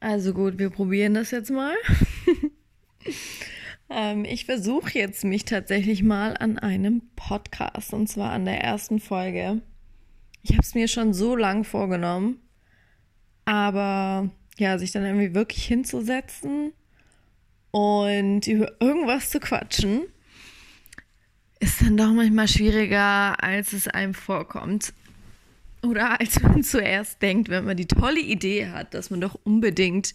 Also gut, wir probieren das jetzt mal. ähm, ich versuche jetzt mich tatsächlich mal an einem Podcast und zwar an der ersten Folge. Ich habe es mir schon so lang vorgenommen, aber ja, sich dann irgendwie wirklich hinzusetzen und über irgendwas zu quatschen, ist dann doch manchmal schwieriger, als es einem vorkommt. Oder als man zuerst denkt, wenn man die tolle Idee hat, dass man doch unbedingt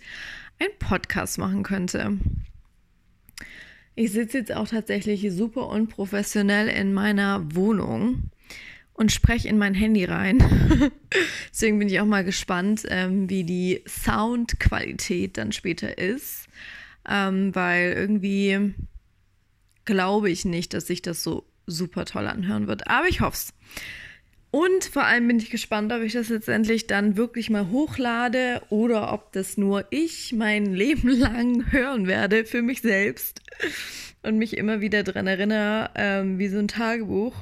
einen Podcast machen könnte. Ich sitze jetzt auch tatsächlich super unprofessionell in meiner Wohnung und spreche in mein Handy rein. Deswegen bin ich auch mal gespannt, ähm, wie die Soundqualität dann später ist, ähm, weil irgendwie glaube ich nicht, dass sich das so super toll anhören wird. Aber ich hoffe es. Und vor allem bin ich gespannt, ob ich das letztendlich dann wirklich mal hochlade oder ob das nur ich mein Leben lang hören werde für mich selbst und mich immer wieder daran erinnere, ähm, wie so ein Tagebuch,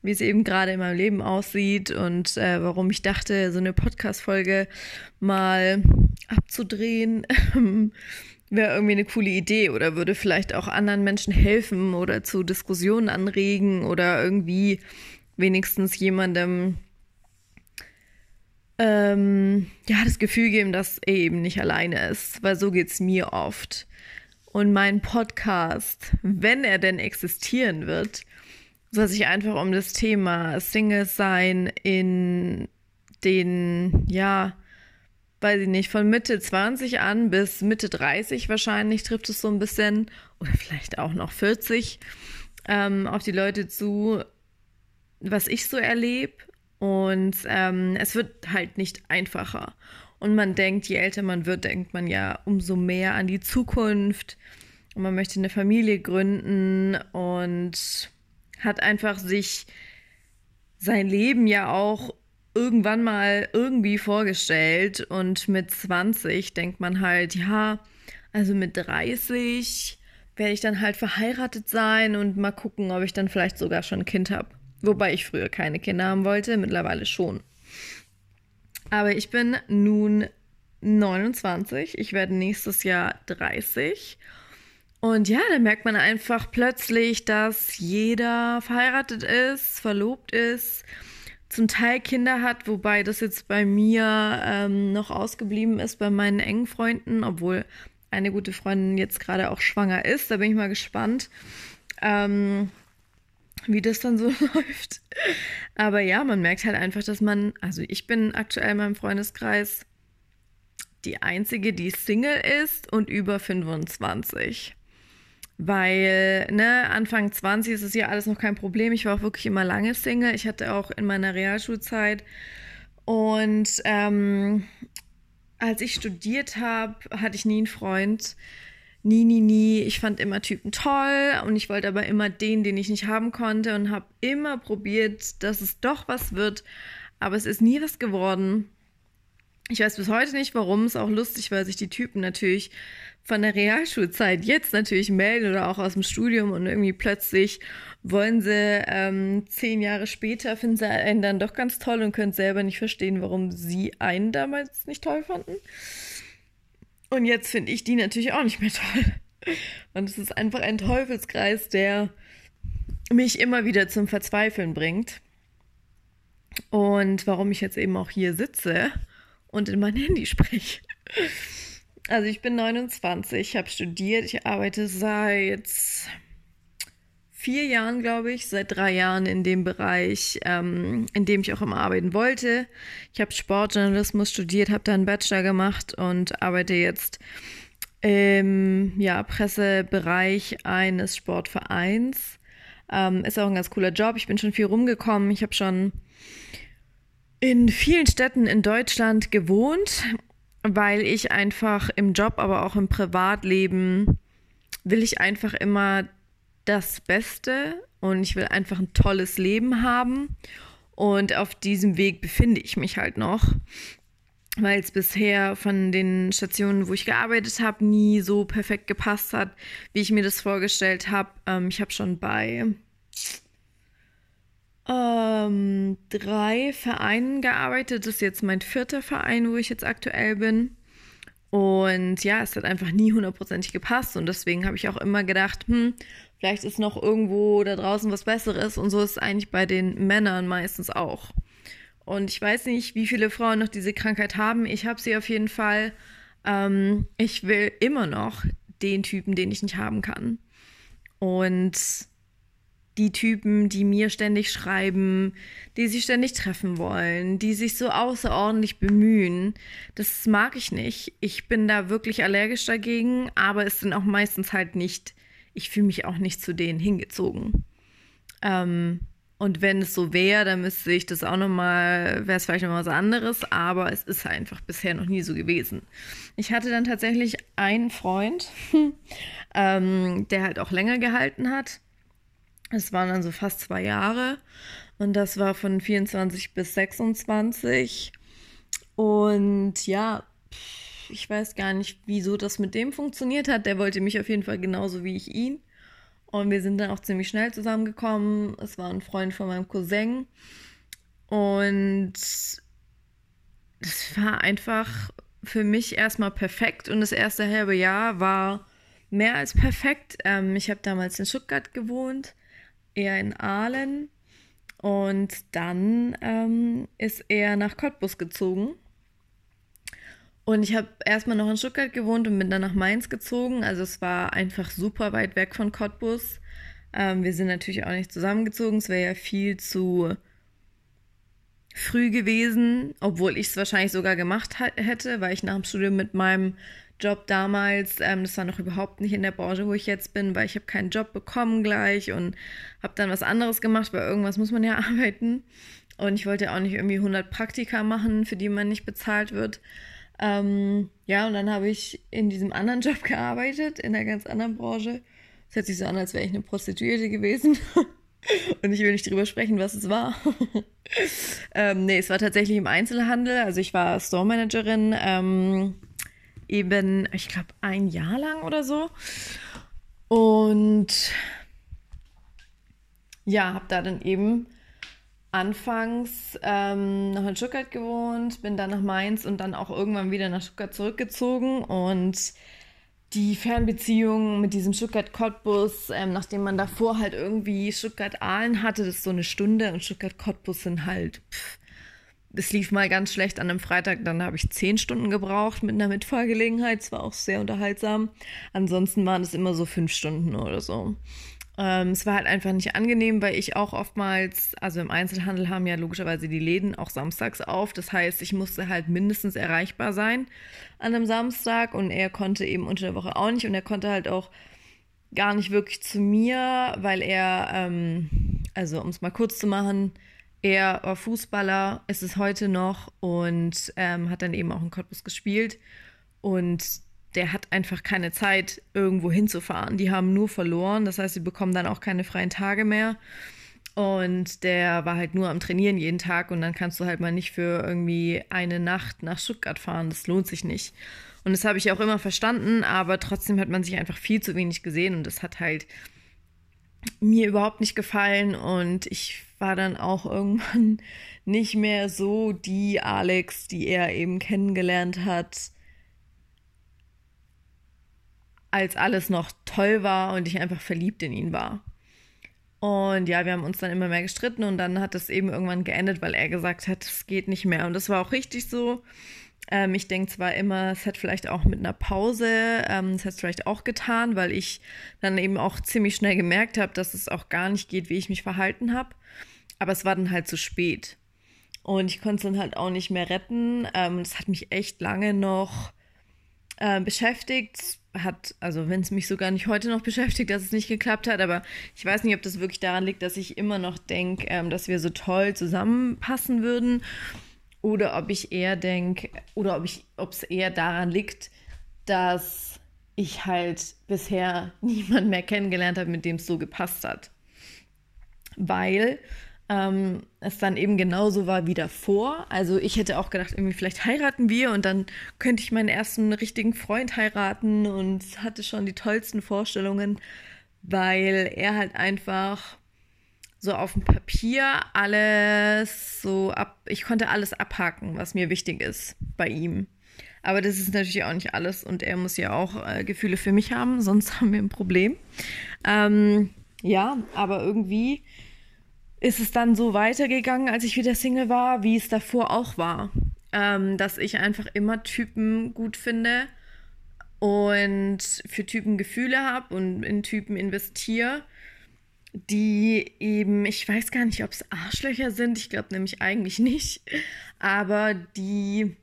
wie es eben gerade in meinem Leben aussieht und äh, warum ich dachte, so eine Podcast-Folge mal abzudrehen. wäre irgendwie eine coole Idee oder würde vielleicht auch anderen Menschen helfen oder zu Diskussionen anregen oder irgendwie wenigstens jemandem ähm, ja, das Gefühl geben, dass er eben nicht alleine ist, weil so geht es mir oft. Und mein Podcast, wenn er denn existieren wird, soll sich einfach um das Thema Singles sein in den, ja, weiß ich nicht, von Mitte 20 an bis Mitte 30 wahrscheinlich trifft es so ein bisschen, oder vielleicht auch noch 40, ähm, auf die Leute zu, was ich so erlebe. Und ähm, es wird halt nicht einfacher. Und man denkt, je älter man wird, denkt man ja umso mehr an die Zukunft. Und man möchte eine Familie gründen und hat einfach sich sein Leben ja auch irgendwann mal irgendwie vorgestellt. Und mit 20 denkt man halt, ja, also mit 30 werde ich dann halt verheiratet sein und mal gucken, ob ich dann vielleicht sogar schon ein Kind habe. Wobei ich früher keine Kinder haben wollte, mittlerweile schon. Aber ich bin nun 29, ich werde nächstes Jahr 30. Und ja, da merkt man einfach plötzlich, dass jeder verheiratet ist, verlobt ist, zum Teil Kinder hat, wobei das jetzt bei mir ähm, noch ausgeblieben ist bei meinen engen Freunden, obwohl eine gute Freundin jetzt gerade auch schwanger ist. Da bin ich mal gespannt. Ähm, wie das dann so läuft. Aber ja, man merkt halt einfach, dass man, also ich bin aktuell in meinem Freundeskreis die einzige, die Single ist und über 25. Weil, ne, Anfang 20 ist es ja alles noch kein Problem. Ich war auch wirklich immer lange Single. Ich hatte auch in meiner Realschulzeit und ähm, als ich studiert habe, hatte ich nie einen Freund nie, nie, nie. Ich fand immer Typen toll und ich wollte aber immer den, den ich nicht haben konnte und habe immer probiert, dass es doch was wird. Aber es ist nie was geworden. Ich weiß bis heute nicht, warum. Es ist auch lustig, weil sich die Typen natürlich von der Realschulzeit jetzt natürlich melden oder auch aus dem Studium und irgendwie plötzlich wollen sie ähm, zehn Jahre später, finden sie einen dann doch ganz toll und können selber nicht verstehen, warum sie einen damals nicht toll fanden. Und jetzt finde ich die natürlich auch nicht mehr toll. Und es ist einfach ein Teufelskreis, der mich immer wieder zum Verzweifeln bringt. Und warum ich jetzt eben auch hier sitze und in mein Handy spreche. Also ich bin 29, habe studiert, ich arbeite seit vier Jahren, glaube ich, seit drei Jahren in dem Bereich, ähm, in dem ich auch immer arbeiten wollte. Ich habe Sportjournalismus studiert, habe da einen Bachelor gemacht und arbeite jetzt im ja, Pressebereich eines Sportvereins. Ähm, ist auch ein ganz cooler Job. Ich bin schon viel rumgekommen. Ich habe schon in vielen Städten in Deutschland gewohnt, weil ich einfach im Job, aber auch im Privatleben will ich einfach immer das Beste und ich will einfach ein tolles Leben haben. Und auf diesem Weg befinde ich mich halt noch, weil es bisher von den Stationen, wo ich gearbeitet habe, nie so perfekt gepasst hat, wie ich mir das vorgestellt habe. Ähm, ich habe schon bei ähm, drei Vereinen gearbeitet. Das ist jetzt mein vierter Verein, wo ich jetzt aktuell bin. Und ja, es hat einfach nie hundertprozentig gepasst. Und deswegen habe ich auch immer gedacht, hm, vielleicht ist noch irgendwo da draußen was Besseres. Und so ist es eigentlich bei den Männern meistens auch. Und ich weiß nicht, wie viele Frauen noch diese Krankheit haben. Ich habe sie auf jeden Fall. Ähm, ich will immer noch den Typen, den ich nicht haben kann. Und die Typen, die mir ständig schreiben, die sich ständig treffen wollen, die sich so außerordentlich bemühen, das mag ich nicht. Ich bin da wirklich allergisch dagegen, aber es sind auch meistens halt nicht, ich fühle mich auch nicht zu denen hingezogen. Ähm, und wenn es so wäre, dann müsste ich das auch nochmal, wäre es vielleicht nochmal was anderes, aber es ist einfach bisher noch nie so gewesen. Ich hatte dann tatsächlich einen Freund, ähm, der halt auch länger gehalten hat. Es waren dann so fast zwei Jahre und das war von 24 bis 26. Und ja, ich weiß gar nicht, wieso das mit dem funktioniert hat. Der wollte mich auf jeden Fall genauso wie ich ihn. Und wir sind dann auch ziemlich schnell zusammengekommen. Es war ein Freund von meinem Cousin. Und das war einfach für mich erstmal perfekt. Und das erste halbe Jahr war mehr als perfekt. Ähm, ich habe damals in Stuttgart gewohnt, eher in Aalen. Und dann ähm, ist er nach Cottbus gezogen. Und ich habe erstmal noch in Stuttgart gewohnt und bin dann nach Mainz gezogen. Also es war einfach super weit weg von Cottbus. Ähm, wir sind natürlich auch nicht zusammengezogen. Es wäre ja viel zu früh gewesen, obwohl ich es wahrscheinlich sogar gemacht hätte, weil ich nach dem Studium mit meinem Job damals, ähm, das war noch überhaupt nicht in der Branche, wo ich jetzt bin, weil ich habe keinen Job bekommen gleich und habe dann was anderes gemacht, weil irgendwas muss man ja arbeiten. Und ich wollte auch nicht irgendwie 100 Praktika machen, für die man nicht bezahlt wird. Ähm, ja, und dann habe ich in diesem anderen Job gearbeitet, in einer ganz anderen Branche. Es hört sich so an, als wäre ich eine Prostituierte gewesen. und ich will nicht drüber sprechen, was es war. ähm, nee, es war tatsächlich im Einzelhandel. Also ich war Store-Managerin, ähm, eben, ich glaube, ein Jahr lang oder so. Und ja, habe da dann eben anfangs ähm, noch in Stuttgart gewohnt, bin dann nach Mainz und dann auch irgendwann wieder nach Stuttgart zurückgezogen und die Fernbeziehung mit diesem Stuttgart-Cottbus, ähm, nachdem man davor halt irgendwie Stuttgart-Aalen hatte, das ist so eine Stunde und Stuttgart-Cottbus sind halt, pff, es lief mal ganz schlecht an einem Freitag, dann habe ich zehn Stunden gebraucht mit einer Mitfahrgelegenheit, es war auch sehr unterhaltsam. Ansonsten waren es immer so fünf Stunden oder so. Ähm, es war halt einfach nicht angenehm, weil ich auch oftmals, also im Einzelhandel haben ja logischerweise die Läden auch samstags auf. Das heißt, ich musste halt mindestens erreichbar sein an einem Samstag und er konnte eben unter der Woche auch nicht und er konnte halt auch gar nicht wirklich zu mir, weil er, ähm, also um es mal kurz zu machen, er war Fußballer, ist es heute noch und ähm, hat dann eben auch in Cottbus gespielt und der hat einfach keine Zeit, irgendwo hinzufahren. Die haben nur verloren, das heißt, sie bekommen dann auch keine freien Tage mehr. Und der war halt nur am Trainieren jeden Tag und dann kannst du halt mal nicht für irgendwie eine Nacht nach Stuttgart fahren. Das lohnt sich nicht. Und das habe ich auch immer verstanden, aber trotzdem hat man sich einfach viel zu wenig gesehen und das hat halt mir überhaupt nicht gefallen und ich war dann auch irgendwann nicht mehr so die Alex, die er eben kennengelernt hat als alles noch toll war und ich einfach verliebt in ihn war. Und ja, wir haben uns dann immer mehr gestritten und dann hat es eben irgendwann geendet, weil er gesagt hat, es geht nicht mehr. Und das war auch richtig so. Ähm, ich denke zwar immer, es hätte vielleicht auch mit einer Pause, ähm, es hätte es vielleicht auch getan, weil ich dann eben auch ziemlich schnell gemerkt habe, dass es auch gar nicht geht, wie ich mich verhalten habe. Aber es war dann halt zu spät. Und ich konnte es dann halt auch nicht mehr retten. Ähm, hat mich echt lange noch äh, beschäftigt hat, also wenn es mich sogar nicht heute noch beschäftigt, dass es nicht geklappt hat, aber ich weiß nicht, ob das wirklich daran liegt, dass ich immer noch denke, ähm, dass wir so toll zusammenpassen würden oder ob ich eher denke, oder ob ich, ob es eher daran liegt, dass ich halt bisher niemand mehr kennengelernt habe, mit dem es so gepasst hat. Weil ähm, es dann eben genauso war wie davor. Also ich hätte auch gedacht, irgendwie vielleicht heiraten wir und dann könnte ich meinen ersten richtigen Freund heiraten und hatte schon die tollsten Vorstellungen, weil er halt einfach so auf dem Papier alles so ab, ich konnte alles abhaken, was mir wichtig ist bei ihm. Aber das ist natürlich auch nicht alles und er muss ja auch äh, Gefühle für mich haben, sonst haben wir ein Problem. Ähm, ja, aber irgendwie ist es dann so weitergegangen, als ich wieder Single war, wie es davor auch war. Ähm, dass ich einfach immer Typen gut finde und für Typen Gefühle habe und in Typen investiere, die eben, ich weiß gar nicht, ob es Arschlöcher sind, ich glaube nämlich eigentlich nicht, aber die,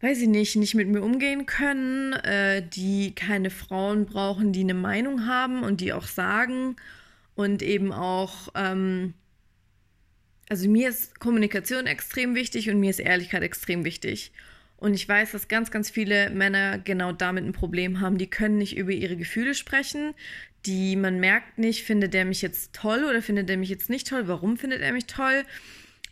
weiß ich nicht, nicht mit mir umgehen können, äh, die keine Frauen brauchen, die eine Meinung haben und die auch sagen und eben auch, ähm, also mir ist Kommunikation extrem wichtig und mir ist Ehrlichkeit extrem wichtig. Und ich weiß, dass ganz, ganz viele Männer genau damit ein Problem haben. Die können nicht über ihre Gefühle sprechen. Die man merkt nicht, findet der mich jetzt toll oder findet er mich jetzt nicht toll? Warum findet er mich toll?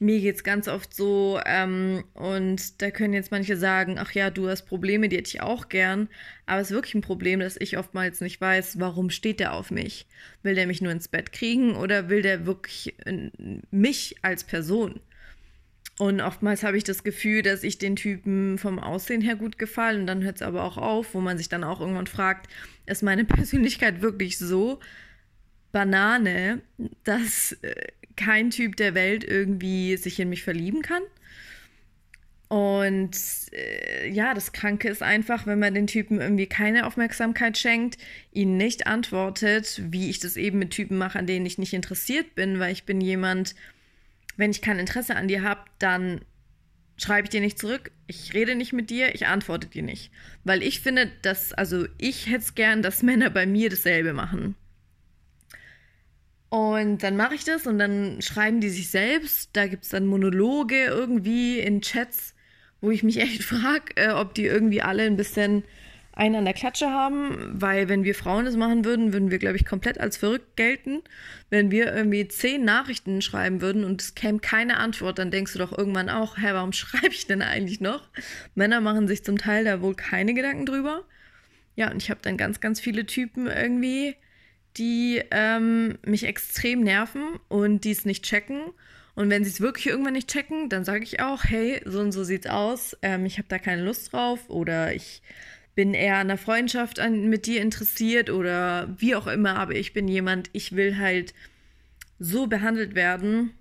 Mir geht es ganz oft so, ähm, und da können jetzt manche sagen, ach ja, du hast Probleme, die hätte ich auch gern. Aber es ist wirklich ein Problem, dass ich oftmals nicht weiß, warum steht der auf mich? Will der mich nur ins Bett kriegen oder will der wirklich mich als Person? Und oftmals habe ich das Gefühl, dass ich den Typen vom Aussehen her gut gefallen. Und dann hört es aber auch auf, wo man sich dann auch irgendwann fragt, ist meine Persönlichkeit wirklich so Banane, dass äh, kein Typ der Welt irgendwie sich in mich verlieben kann? Und äh, ja, das Kranke ist einfach, wenn man den Typen irgendwie keine Aufmerksamkeit schenkt, ihn nicht antwortet, wie ich das eben mit Typen mache, an denen ich nicht interessiert bin, weil ich bin jemand, wenn ich kein Interesse an dir habe, dann schreibe ich dir nicht zurück, ich rede nicht mit dir, ich antworte dir nicht. Weil ich finde, dass, also ich hätte es gern, dass Männer bei mir dasselbe machen. Und dann mache ich das und dann schreiben die sich selbst. Da gibt es dann Monologe irgendwie in Chats, wo ich mich echt frage, äh, ob die irgendwie alle ein bisschen einen an der Klatsche haben, weil wenn wir Frauen das machen würden, würden wir, glaube ich, komplett als verrückt gelten. Wenn wir irgendwie zehn Nachrichten schreiben würden und es käme keine Antwort, dann denkst du doch irgendwann auch, hä, warum schreibe ich denn eigentlich noch? Männer machen sich zum Teil da wohl keine Gedanken drüber. Ja, und ich habe dann ganz, ganz viele Typen irgendwie, die ähm, mich extrem nerven und die es nicht checken. Und wenn sie es wirklich irgendwann nicht checken, dann sage ich auch, hey, so und so sieht's aus, ähm, ich habe da keine Lust drauf oder ich bin eher an der Freundschaft an, mit dir interessiert oder wie auch immer, aber ich bin jemand, ich will halt so behandelt werden,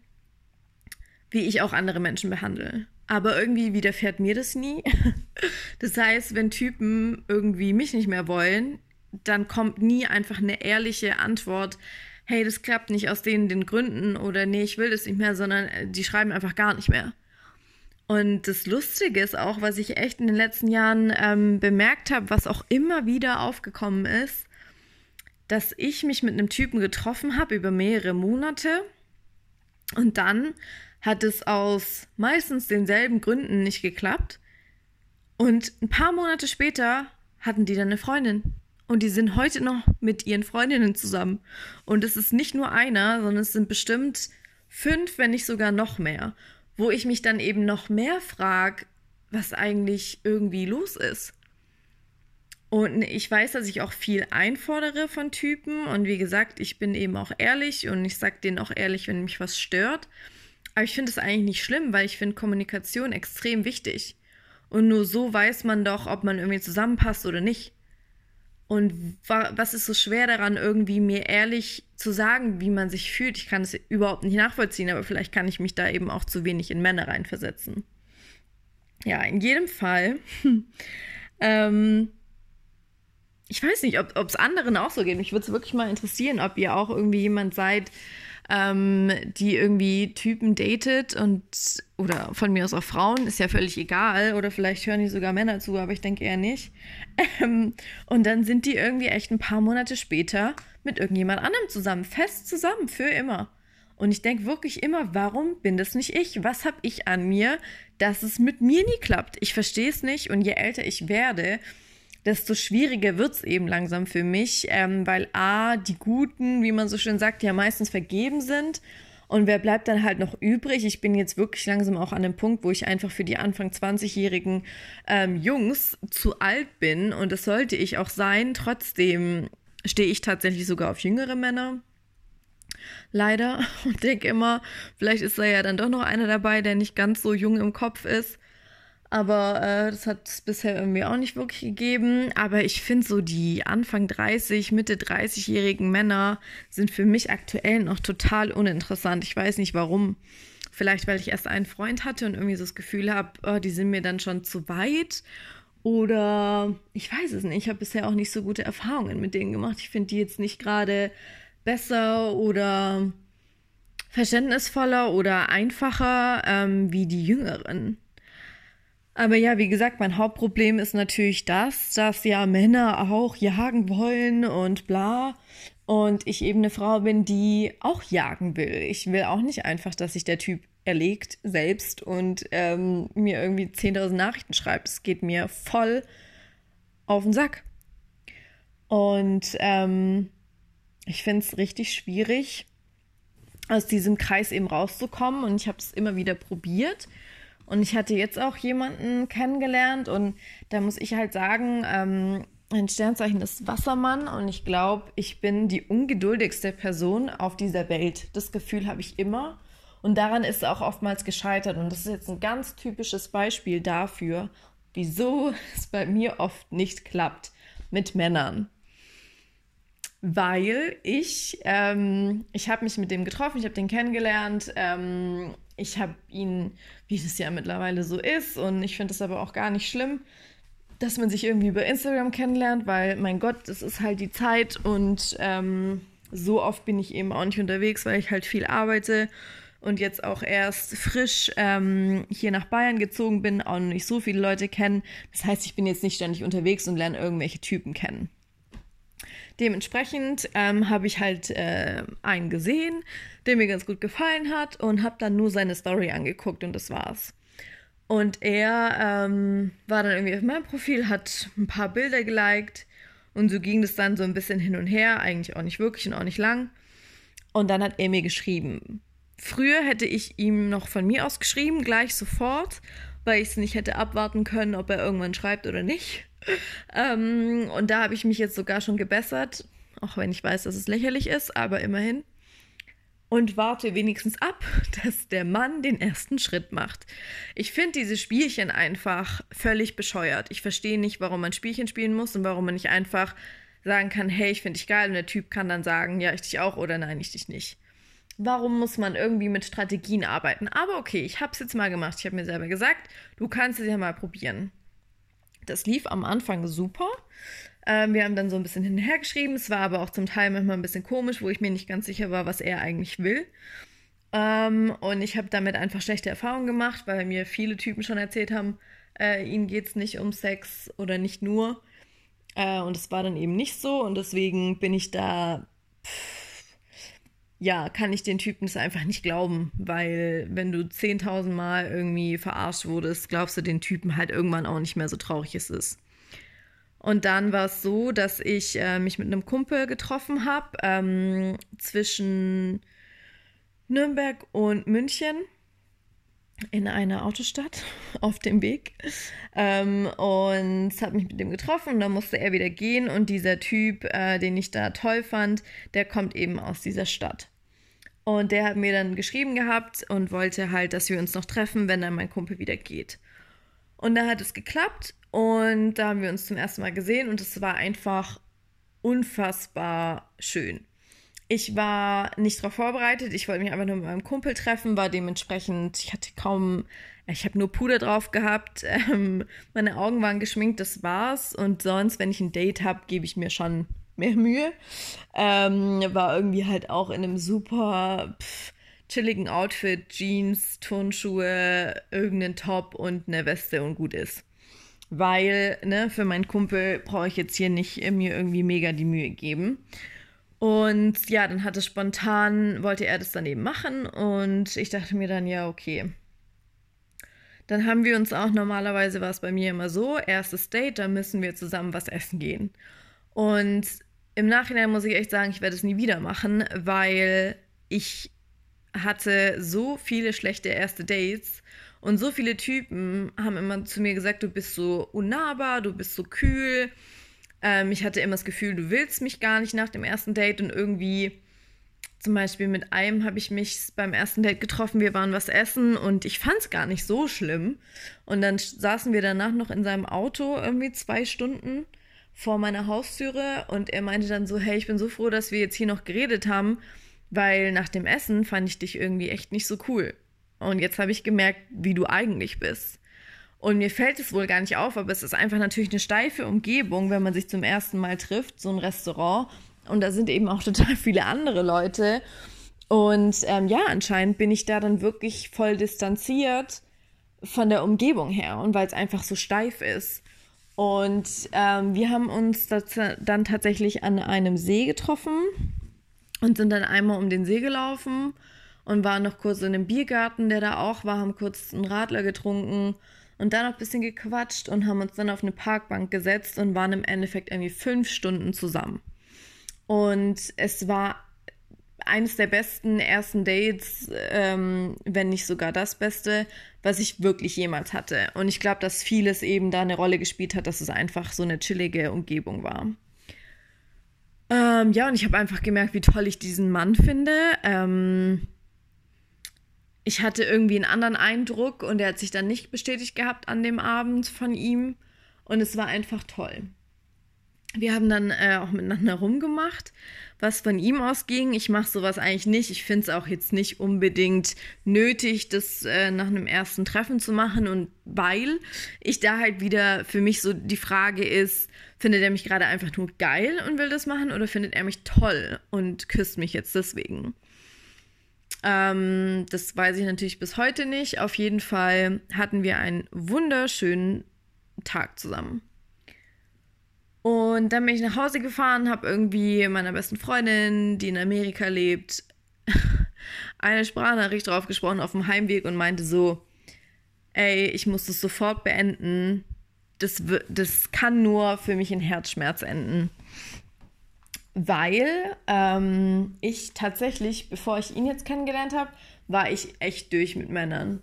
wie ich auch andere Menschen behandle. Aber irgendwie widerfährt mir das nie. Das heißt, wenn Typen irgendwie mich nicht mehr wollen, dann kommt nie einfach eine ehrliche Antwort, hey, das klappt nicht aus den, den Gründen oder nee, ich will das nicht mehr, sondern äh, die schreiben einfach gar nicht mehr. Und das Lustige ist auch, was ich echt in den letzten Jahren ähm, bemerkt habe, was auch immer wieder aufgekommen ist, dass ich mich mit einem Typen getroffen habe über mehrere Monate und dann hat es aus meistens denselben Gründen nicht geklappt. Und ein paar Monate später hatten die dann eine Freundin. Und die sind heute noch mit ihren Freundinnen zusammen. Und es ist nicht nur einer, sondern es sind bestimmt fünf, wenn nicht sogar noch mehr wo ich mich dann eben noch mehr frage, was eigentlich irgendwie los ist. Und ich weiß, dass ich auch viel einfordere von Typen. Und wie gesagt, ich bin eben auch ehrlich und ich sage denen auch ehrlich, wenn mich was stört. Aber ich finde es eigentlich nicht schlimm, weil ich finde Kommunikation extrem wichtig. Und nur so weiß man doch, ob man irgendwie zusammenpasst oder nicht. Und was ist so schwer daran, irgendwie mir ehrlich zu sagen, wie man sich fühlt? Ich kann es überhaupt nicht nachvollziehen, aber vielleicht kann ich mich da eben auch zu wenig in Männer reinversetzen. Ja, in jedem Fall. ähm, ich weiß nicht, ob es anderen auch so geht. Mich würde es wirklich mal interessieren, ob ihr auch irgendwie jemand seid, ähm, die irgendwie Typen datet und oder von mir aus auch Frauen, ist ja völlig egal. Oder vielleicht hören die sogar Männer zu, aber ich denke eher nicht. Ähm, und dann sind die irgendwie echt ein paar Monate später mit irgendjemand anderem zusammen, fest zusammen, für immer. Und ich denke wirklich immer, warum bin das nicht ich? Was habe ich an mir, dass es mit mir nie klappt? Ich verstehe es nicht. Und je älter ich werde, desto schwieriger wird es eben langsam für mich, ähm, weil A, die Guten, wie man so schön sagt, ja meistens vergeben sind. Und wer bleibt dann halt noch übrig? Ich bin jetzt wirklich langsam auch an dem Punkt, wo ich einfach für die Anfang 20-jährigen ähm, Jungs zu alt bin. Und das sollte ich auch sein. Trotzdem stehe ich tatsächlich sogar auf jüngere Männer. Leider. Und denke immer, vielleicht ist da ja dann doch noch einer dabei, der nicht ganz so jung im Kopf ist. Aber äh, das hat es bisher irgendwie auch nicht wirklich gegeben. Aber ich finde so die Anfang 30, Mitte 30-jährigen Männer sind für mich aktuell noch total uninteressant. Ich weiß nicht warum. Vielleicht, weil ich erst einen Freund hatte und irgendwie so das Gefühl habe, oh, die sind mir dann schon zu weit. Oder ich weiß es nicht. Ich habe bisher auch nicht so gute Erfahrungen mit denen gemacht. Ich finde die jetzt nicht gerade besser oder verständnisvoller oder einfacher ähm, wie die Jüngeren. Aber ja, wie gesagt, mein Hauptproblem ist natürlich das, dass ja Männer auch jagen wollen und bla. Und ich eben eine Frau bin, die auch jagen will. Ich will auch nicht einfach, dass sich der Typ erlegt selbst und ähm, mir irgendwie 10.000 Nachrichten schreibt. Es geht mir voll auf den Sack. Und ähm, ich finde es richtig schwierig, aus diesem Kreis eben rauszukommen. Und ich habe es immer wieder probiert. Und ich hatte jetzt auch jemanden kennengelernt und da muss ich halt sagen, ähm, ein Sternzeichen ist Wassermann und ich glaube, ich bin die ungeduldigste Person auf dieser Welt. Das Gefühl habe ich immer. Und daran ist auch oftmals gescheitert. Und das ist jetzt ein ganz typisches Beispiel dafür, wieso es bei mir oft nicht klappt mit Männern weil ich, ähm, ich habe mich mit dem getroffen, ich habe den kennengelernt, ähm, ich habe ihn, wie das ja mittlerweile so ist, und ich finde es aber auch gar nicht schlimm, dass man sich irgendwie über Instagram kennenlernt, weil, mein Gott, das ist halt die Zeit und ähm, so oft bin ich eben auch nicht unterwegs, weil ich halt viel arbeite und jetzt auch erst frisch ähm, hier nach Bayern gezogen bin, noch nicht so viele Leute kennen. Das heißt, ich bin jetzt nicht ständig unterwegs und lerne irgendwelche Typen kennen. Dementsprechend ähm, habe ich halt äh, einen gesehen, der mir ganz gut gefallen hat und habe dann nur seine Story angeguckt und das war's. Und er ähm, war dann irgendwie auf meinem Profil, hat ein paar Bilder geliked und so ging das dann so ein bisschen hin und her, eigentlich auch nicht wirklich und auch nicht lang. Und dann hat er mir geschrieben. Früher hätte ich ihm noch von mir aus geschrieben, gleich sofort, weil ich es nicht hätte abwarten können, ob er irgendwann schreibt oder nicht ähm, und da habe ich mich jetzt sogar schon gebessert, auch wenn ich weiß, dass es lächerlich ist, aber immerhin. Und warte wenigstens ab, dass der Mann den ersten Schritt macht. Ich finde diese Spielchen einfach völlig bescheuert. Ich verstehe nicht, warum man Spielchen spielen muss und warum man nicht einfach sagen kann, hey, ich finde dich geil und der Typ kann dann sagen, ja, ich dich auch oder nein, ich dich nicht. Warum muss man irgendwie mit Strategien arbeiten? Aber okay, ich habe es jetzt mal gemacht. Ich habe mir selber gesagt, du kannst es ja mal probieren. Das lief am Anfang super. Ähm, wir haben dann so ein bisschen hinterher geschrieben. Es war aber auch zum Teil manchmal ein bisschen komisch, wo ich mir nicht ganz sicher war, was er eigentlich will. Ähm, und ich habe damit einfach schlechte Erfahrungen gemacht, weil mir viele Typen schon erzählt haben, äh, ihnen geht es nicht um Sex oder nicht nur. Äh, und es war dann eben nicht so. Und deswegen bin ich da. Pff, ja, kann ich den Typen das einfach nicht glauben, weil wenn du 10.000 Mal irgendwie verarscht wurdest, glaubst du den Typen halt irgendwann auch nicht mehr so traurig es ist. Und dann war es so, dass ich äh, mich mit einem Kumpel getroffen habe ähm, zwischen Nürnberg und München in einer Autostadt auf dem Weg ähm, und habe mich mit dem getroffen und dann musste er wieder gehen und dieser Typ, äh, den ich da toll fand, der kommt eben aus dieser Stadt. Und der hat mir dann geschrieben gehabt und wollte halt, dass wir uns noch treffen, wenn dann mein Kumpel wieder geht. Und da hat es geklappt und da haben wir uns zum ersten Mal gesehen und es war einfach unfassbar schön. Ich war nicht darauf vorbereitet, ich wollte mich einfach nur mit meinem Kumpel treffen, war dementsprechend, ich hatte kaum, ich habe nur Puder drauf gehabt, ähm, meine Augen waren geschminkt, das war's. Und sonst, wenn ich ein Date habe, gebe ich mir schon mehr Mühe. Ähm, war irgendwie halt auch in einem super pff, chilligen Outfit, Jeans, Turnschuhe, irgendeinen Top und eine Weste und gut ist. Weil, ne, für meinen Kumpel brauche ich jetzt hier nicht mir irgendwie mega die Mühe geben. Und ja, dann hatte spontan, wollte er das dann eben machen und ich dachte mir dann, ja, okay. Dann haben wir uns auch normalerweise, war es bei mir immer so, erstes Date, da müssen wir zusammen was essen gehen. Und im Nachhinein muss ich echt sagen, ich werde es nie wieder machen, weil ich hatte so viele schlechte erste Dates und so viele Typen haben immer zu mir gesagt, du bist so unnahbar, du bist so kühl. Ähm, ich hatte immer das Gefühl, du willst mich gar nicht nach dem ersten Date und irgendwie Zum Beispiel mit einem habe ich mich beim ersten Date getroffen, wir waren was essen und ich fand es gar nicht so schlimm. Und dann saßen wir danach noch in seinem Auto irgendwie zwei Stunden vor meiner Haustüre und er meinte dann so, hey, ich bin so froh, dass wir jetzt hier noch geredet haben, weil nach dem Essen fand ich dich irgendwie echt nicht so cool. Und jetzt habe ich gemerkt, wie du eigentlich bist. Und mir fällt es wohl gar nicht auf, aber es ist einfach natürlich eine steife Umgebung, wenn man sich zum ersten Mal trifft, so ein Restaurant. Und da sind eben auch total viele andere Leute. Und ähm, ja, anscheinend bin ich da dann wirklich voll distanziert von der Umgebung her und weil es einfach so steif ist. Und ähm, wir haben uns dann tatsächlich an einem See getroffen und sind dann einmal um den See gelaufen und waren noch kurz in einem Biergarten, der da auch war, haben kurz einen Radler getrunken und dann noch ein bisschen gequatscht und haben uns dann auf eine Parkbank gesetzt und waren im Endeffekt irgendwie fünf Stunden zusammen. Und es war eines der besten ersten Dates, ähm, wenn nicht sogar das Beste, was ich wirklich jemals hatte. Und ich glaube, dass vieles eben da eine Rolle gespielt hat, dass es einfach so eine chillige Umgebung war. Ähm, ja, und ich habe einfach gemerkt, wie toll ich diesen Mann finde. Ähm, ich hatte irgendwie einen anderen Eindruck und er hat sich dann nicht bestätigt gehabt an dem Abend von ihm. Und es war einfach toll wir haben dann äh, auch miteinander rumgemacht, was von ihm ausging. Ich mache sowas eigentlich nicht. Ich finde es auch jetzt nicht unbedingt nötig, das äh, nach einem ersten Treffen zu machen. Und weil ich da halt wieder für mich so die Frage ist, findet er mich gerade einfach nur geil und will das machen oder findet er mich toll und küsst mich jetzt deswegen? Ähm, das weiß ich natürlich bis heute nicht. Auf jeden Fall hatten wir einen wunderschönen Tag zusammen. Und dann bin ich nach Hause gefahren, habe irgendwie meiner besten Freundin, die in Amerika lebt, eine Sprachnachricht drauf gesprochen auf dem Heimweg und meinte so, ey, ich muss das sofort beenden. Das, das kann nur für mich in Herzschmerz enden. Weil ähm, ich tatsächlich, bevor ich ihn jetzt kennengelernt habe, war ich echt durch mit Männern.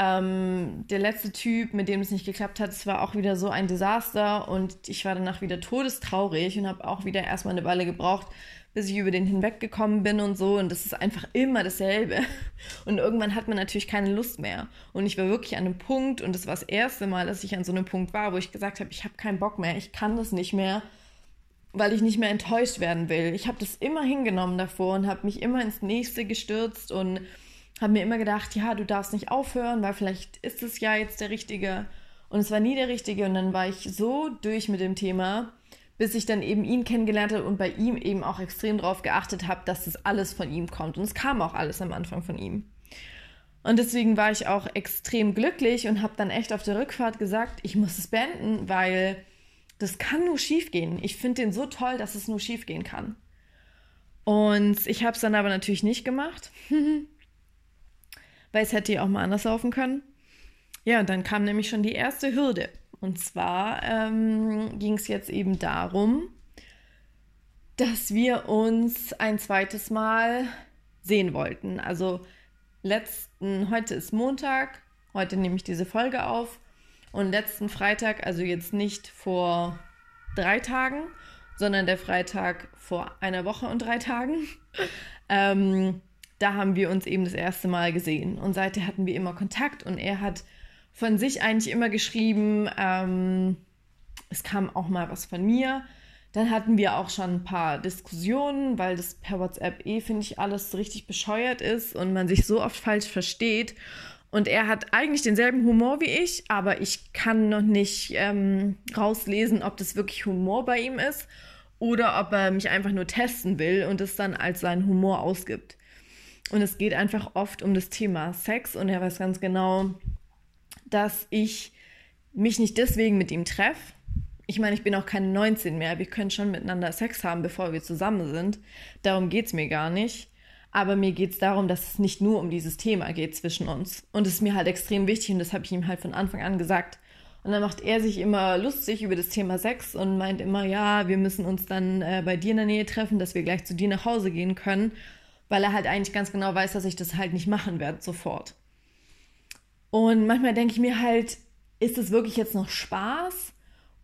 Ähm, der letzte Typ, mit dem es nicht geklappt hat, es war auch wieder so ein Desaster und ich war danach wieder todestraurig und habe auch wieder erstmal eine Weile gebraucht, bis ich über den hinweggekommen bin und so. Und das ist einfach immer dasselbe. Und irgendwann hat man natürlich keine Lust mehr. Und ich war wirklich an einem Punkt, und das war das erste Mal, dass ich an so einem Punkt war, wo ich gesagt habe, ich habe keinen Bock mehr, ich kann das nicht mehr, weil ich nicht mehr enttäuscht werden will. Ich habe das immer hingenommen davor und habe mich immer ins nächste gestürzt und habe mir immer gedacht, ja, du darfst nicht aufhören, weil vielleicht ist es ja jetzt der Richtige. Und es war nie der Richtige. Und dann war ich so durch mit dem Thema, bis ich dann eben ihn kennengelernt habe und bei ihm eben auch extrem darauf geachtet habe, dass das alles von ihm kommt. Und es kam auch alles am Anfang von ihm. Und deswegen war ich auch extrem glücklich und habe dann echt auf der Rückfahrt gesagt, ich muss es beenden, weil das kann nur schief gehen. Ich finde den so toll, dass es nur schief gehen kann. Und ich habe es dann aber natürlich nicht gemacht. weil es hätte ja auch mal anders laufen können. Ja, und dann kam nämlich schon die erste Hürde. Und zwar ähm, ging es jetzt eben darum, dass wir uns ein zweites Mal sehen wollten. Also letzten, heute ist Montag, heute nehme ich diese Folge auf. Und letzten Freitag, also jetzt nicht vor drei Tagen, sondern der Freitag vor einer Woche und drei Tagen, ähm, da haben wir uns eben das erste Mal gesehen. Und seither hatten wir immer Kontakt und er hat von sich eigentlich immer geschrieben, ähm, es kam auch mal was von mir. Dann hatten wir auch schon ein paar Diskussionen, weil das per WhatsApp eh, finde ich, alles richtig bescheuert ist und man sich so oft falsch versteht. Und er hat eigentlich denselben Humor wie ich, aber ich kann noch nicht ähm, rauslesen, ob das wirklich Humor bei ihm ist oder ob er mich einfach nur testen will und es dann als seinen Humor ausgibt. Und es geht einfach oft um das Thema Sex und er weiß ganz genau, dass ich mich nicht deswegen mit ihm treffe. Ich meine, ich bin auch keine 19 mehr. Wir können schon miteinander Sex haben, bevor wir zusammen sind. Darum geht es mir gar nicht. Aber mir geht es darum, dass es nicht nur um dieses Thema geht zwischen uns. Und es ist mir halt extrem wichtig und das habe ich ihm halt von Anfang an gesagt. Und dann macht er sich immer lustig über das Thema Sex und meint immer, ja, wir müssen uns dann äh, bei dir in der Nähe treffen, dass wir gleich zu dir nach Hause gehen können weil er halt eigentlich ganz genau weiß, dass ich das halt nicht machen werde sofort. Und manchmal denke ich mir halt, ist es wirklich jetzt noch Spaß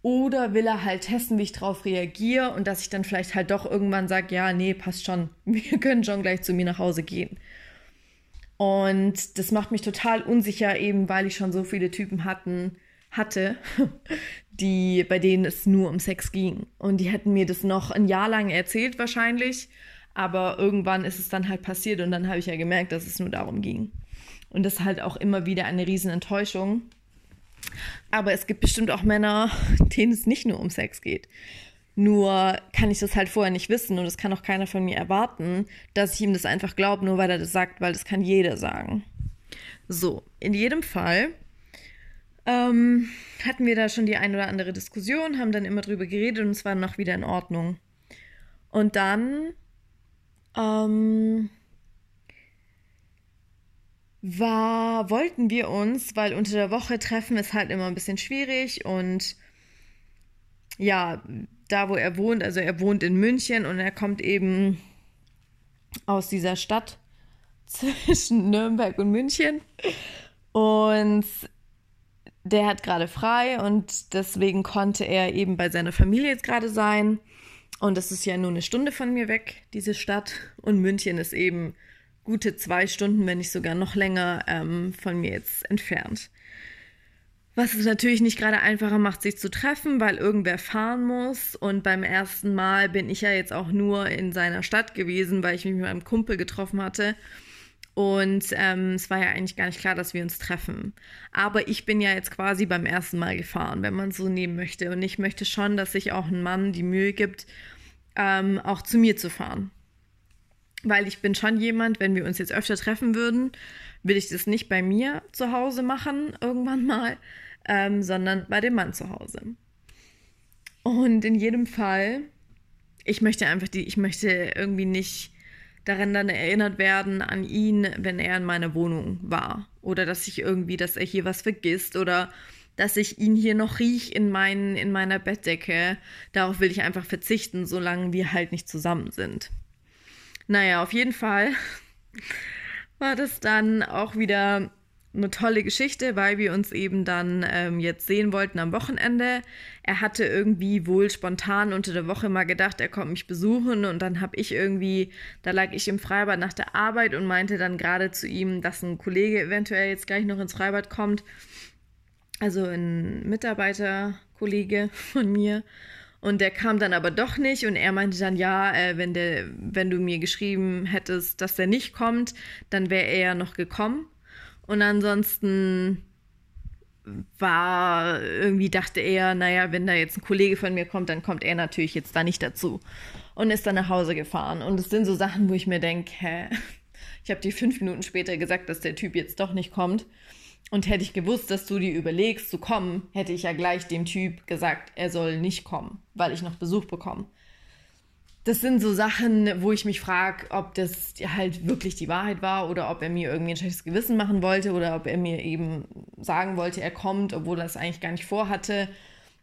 Oder will er halt testen, wie ich darauf reagiere und dass ich dann vielleicht halt doch irgendwann sage, ja, nee, passt schon, wir können schon gleich zu mir nach Hause gehen. Und das macht mich total unsicher, eben weil ich schon so viele Typen hatten, hatte, die, bei denen es nur um Sex ging. Und die hätten mir das noch ein Jahr lang erzählt wahrscheinlich. Aber irgendwann ist es dann halt passiert und dann habe ich ja gemerkt, dass es nur darum ging. Und das ist halt auch immer wieder eine riesen Enttäuschung. Aber es gibt bestimmt auch Männer, denen es nicht nur um Sex geht. Nur kann ich das halt vorher nicht wissen und es kann auch keiner von mir erwarten, dass ich ihm das einfach glaube, nur weil er das sagt, weil das kann jeder sagen. So, in jedem Fall ähm, hatten wir da schon die ein oder andere Diskussion, haben dann immer drüber geredet und es war noch wieder in Ordnung. Und dann ähm, war, wollten wir uns, weil unter der Woche treffen ist halt immer ein bisschen schwierig und ja, da wo er wohnt, also er wohnt in München und er kommt eben aus dieser Stadt zwischen Nürnberg und München und der hat gerade frei und deswegen konnte er eben bei seiner Familie jetzt gerade sein. Und das ist ja nur eine Stunde von mir weg, diese Stadt. Und München ist eben gute zwei Stunden, wenn nicht sogar noch länger, ähm, von mir jetzt entfernt. Was es natürlich nicht gerade einfacher macht, sich zu treffen, weil irgendwer fahren muss. Und beim ersten Mal bin ich ja jetzt auch nur in seiner Stadt gewesen, weil ich mich mit meinem Kumpel getroffen hatte. Und ähm, es war ja eigentlich gar nicht klar, dass wir uns treffen. Aber ich bin ja jetzt quasi beim ersten Mal gefahren, wenn man es so nehmen möchte. Und ich möchte schon, dass sich auch ein Mann die Mühe gibt, ähm, auch zu mir zu fahren. Weil ich bin schon jemand, wenn wir uns jetzt öfter treffen würden, will ich das nicht bei mir zu Hause machen, irgendwann mal, ähm, sondern bei dem Mann zu Hause. Und in jedem Fall, ich möchte einfach die, ich möchte irgendwie nicht daran dann erinnert werden an ihn, wenn er in meiner Wohnung war. Oder dass ich irgendwie, dass er hier was vergisst oder dass ich ihn hier noch riech in, mein, in meiner Bettdecke. Darauf will ich einfach verzichten, solange wir halt nicht zusammen sind. Naja, auf jeden Fall war das dann auch wieder eine tolle Geschichte, weil wir uns eben dann ähm, jetzt sehen wollten am Wochenende. Er hatte irgendwie wohl spontan unter der Woche mal gedacht, er kommt mich besuchen und dann habe ich irgendwie, da lag ich im Freibad nach der Arbeit und meinte dann gerade zu ihm, dass ein Kollege eventuell jetzt gleich noch ins Freibad kommt. Also ein Mitarbeiterkollege von mir. Und der kam dann aber doch nicht und er meinte dann, ja, äh, wenn, der, wenn du mir geschrieben hättest, dass der nicht kommt, dann wäre er ja noch gekommen. Und ansonsten war irgendwie dachte er, naja, wenn da jetzt ein Kollege von mir kommt, dann kommt er natürlich jetzt da nicht dazu. Und ist dann nach Hause gefahren. Und es sind so Sachen, wo ich mir denke, hä, ich habe dir fünf Minuten später gesagt, dass der Typ jetzt doch nicht kommt. Und hätte ich gewusst, dass du dir überlegst zu kommen, hätte ich ja gleich dem Typ gesagt, er soll nicht kommen, weil ich noch Besuch bekomme das sind so Sachen, wo ich mich frage, ob das halt wirklich die Wahrheit war oder ob er mir irgendwie ein schlechtes Gewissen machen wollte oder ob er mir eben sagen wollte, er kommt, obwohl er es eigentlich gar nicht vorhatte.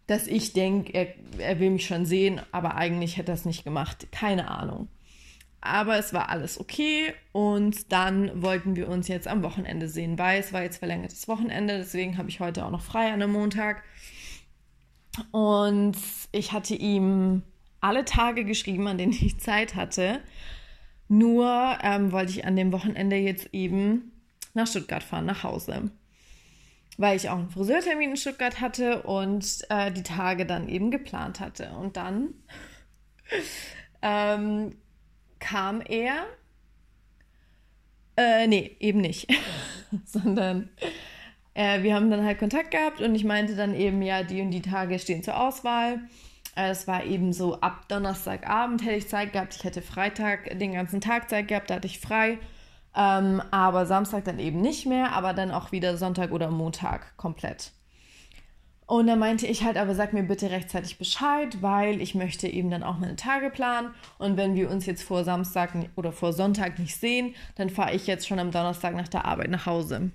Dass ich denke, er, er will mich schon sehen, aber eigentlich hätte er es nicht gemacht. Keine Ahnung. Aber es war alles okay und dann wollten wir uns jetzt am Wochenende sehen, weil es war jetzt verlängertes Wochenende, deswegen habe ich heute auch noch frei an einem Montag. Und ich hatte ihm alle Tage geschrieben, an denen ich Zeit hatte. Nur ähm, wollte ich an dem Wochenende jetzt eben nach Stuttgart fahren, nach Hause. Weil ich auch einen Friseurtermin in Stuttgart hatte und äh, die Tage dann eben geplant hatte. Und dann ähm, kam er. Äh, nee, eben nicht. Sondern äh, wir haben dann halt Kontakt gehabt und ich meinte dann eben, ja, die und die Tage stehen zur Auswahl. Äh, es war eben so, ab Donnerstagabend hätte ich Zeit gehabt. Ich hätte Freitag den ganzen Tag Zeit gehabt, da hatte ich frei. Ähm, aber Samstag dann eben nicht mehr, aber dann auch wieder Sonntag oder Montag komplett. Und dann meinte ich halt, aber sag mir bitte rechtzeitig Bescheid, weil ich möchte eben dann auch meine Tage planen. Und wenn wir uns jetzt vor Samstag oder vor Sonntag nicht sehen, dann fahre ich jetzt schon am Donnerstag nach der Arbeit nach Hause.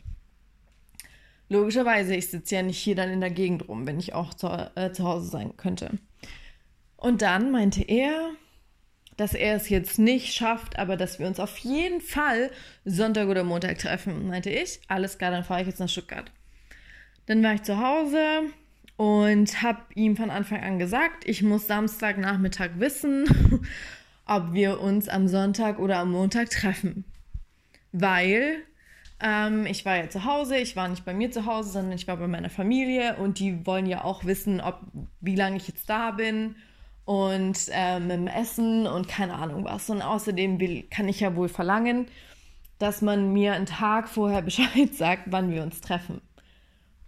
Logischerweise, ich sitze ja nicht hier dann in der Gegend rum, wenn ich auch zu, äh, zu Hause sein könnte. Und dann meinte er, dass er es jetzt nicht schafft, aber dass wir uns auf jeden Fall Sonntag oder Montag treffen. Meinte ich, alles klar, dann fahre ich jetzt nach Stuttgart. Dann war ich zu Hause und habe ihm von Anfang an gesagt, ich muss Samstagnachmittag wissen, ob wir uns am Sonntag oder am Montag treffen. Weil ähm, ich war ja zu Hause, ich war nicht bei mir zu Hause, sondern ich war bei meiner Familie und die wollen ja auch wissen, ob wie lange ich jetzt da bin und ähm, mit dem Essen und keine Ahnung was. Und außerdem will, kann ich ja wohl verlangen, dass man mir einen Tag vorher Bescheid sagt, wann wir uns treffen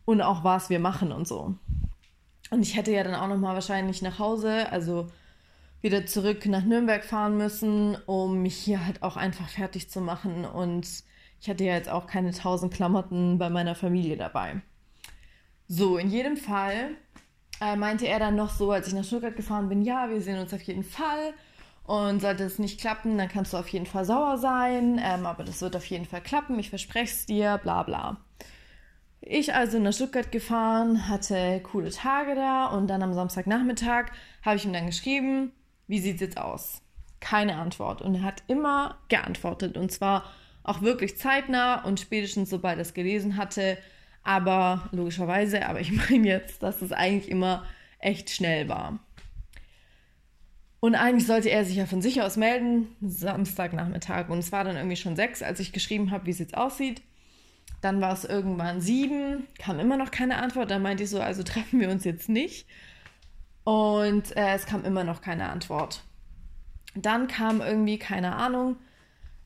und auch was wir machen und so. Und ich hätte ja dann auch noch mal wahrscheinlich nach Hause, also wieder zurück nach Nürnberg fahren müssen, um mich hier halt auch einfach fertig zu machen. Und ich hatte ja jetzt auch keine tausend Klamotten bei meiner Familie dabei. So, in jedem Fall äh, meinte er dann noch so, als ich nach Stuttgart gefahren bin, ja, wir sehen uns auf jeden Fall. Und sollte es nicht klappen, dann kannst du auf jeden Fall sauer sein. Ähm, aber das wird auf jeden Fall klappen, ich verspreche es dir, bla bla. Ich also nach Stuttgart gefahren, hatte coole Tage da und dann am Samstagnachmittag habe ich ihm dann geschrieben, wie sieht es jetzt aus? Keine Antwort. Und er hat immer geantwortet. Und zwar auch wirklich zeitnah und spätestens sobald er es gelesen hatte. Aber logischerweise, aber ich meine jetzt, dass es eigentlich immer echt schnell war. Und eigentlich sollte er sich ja von sich aus melden, Samstagnachmittag. Und es war dann irgendwie schon sechs, als ich geschrieben habe, wie es jetzt aussieht. Dann war es irgendwann sieben, kam immer noch keine Antwort. Dann meinte ich so, also treffen wir uns jetzt nicht. Und äh, es kam immer noch keine Antwort. Dann kam irgendwie, keine Ahnung,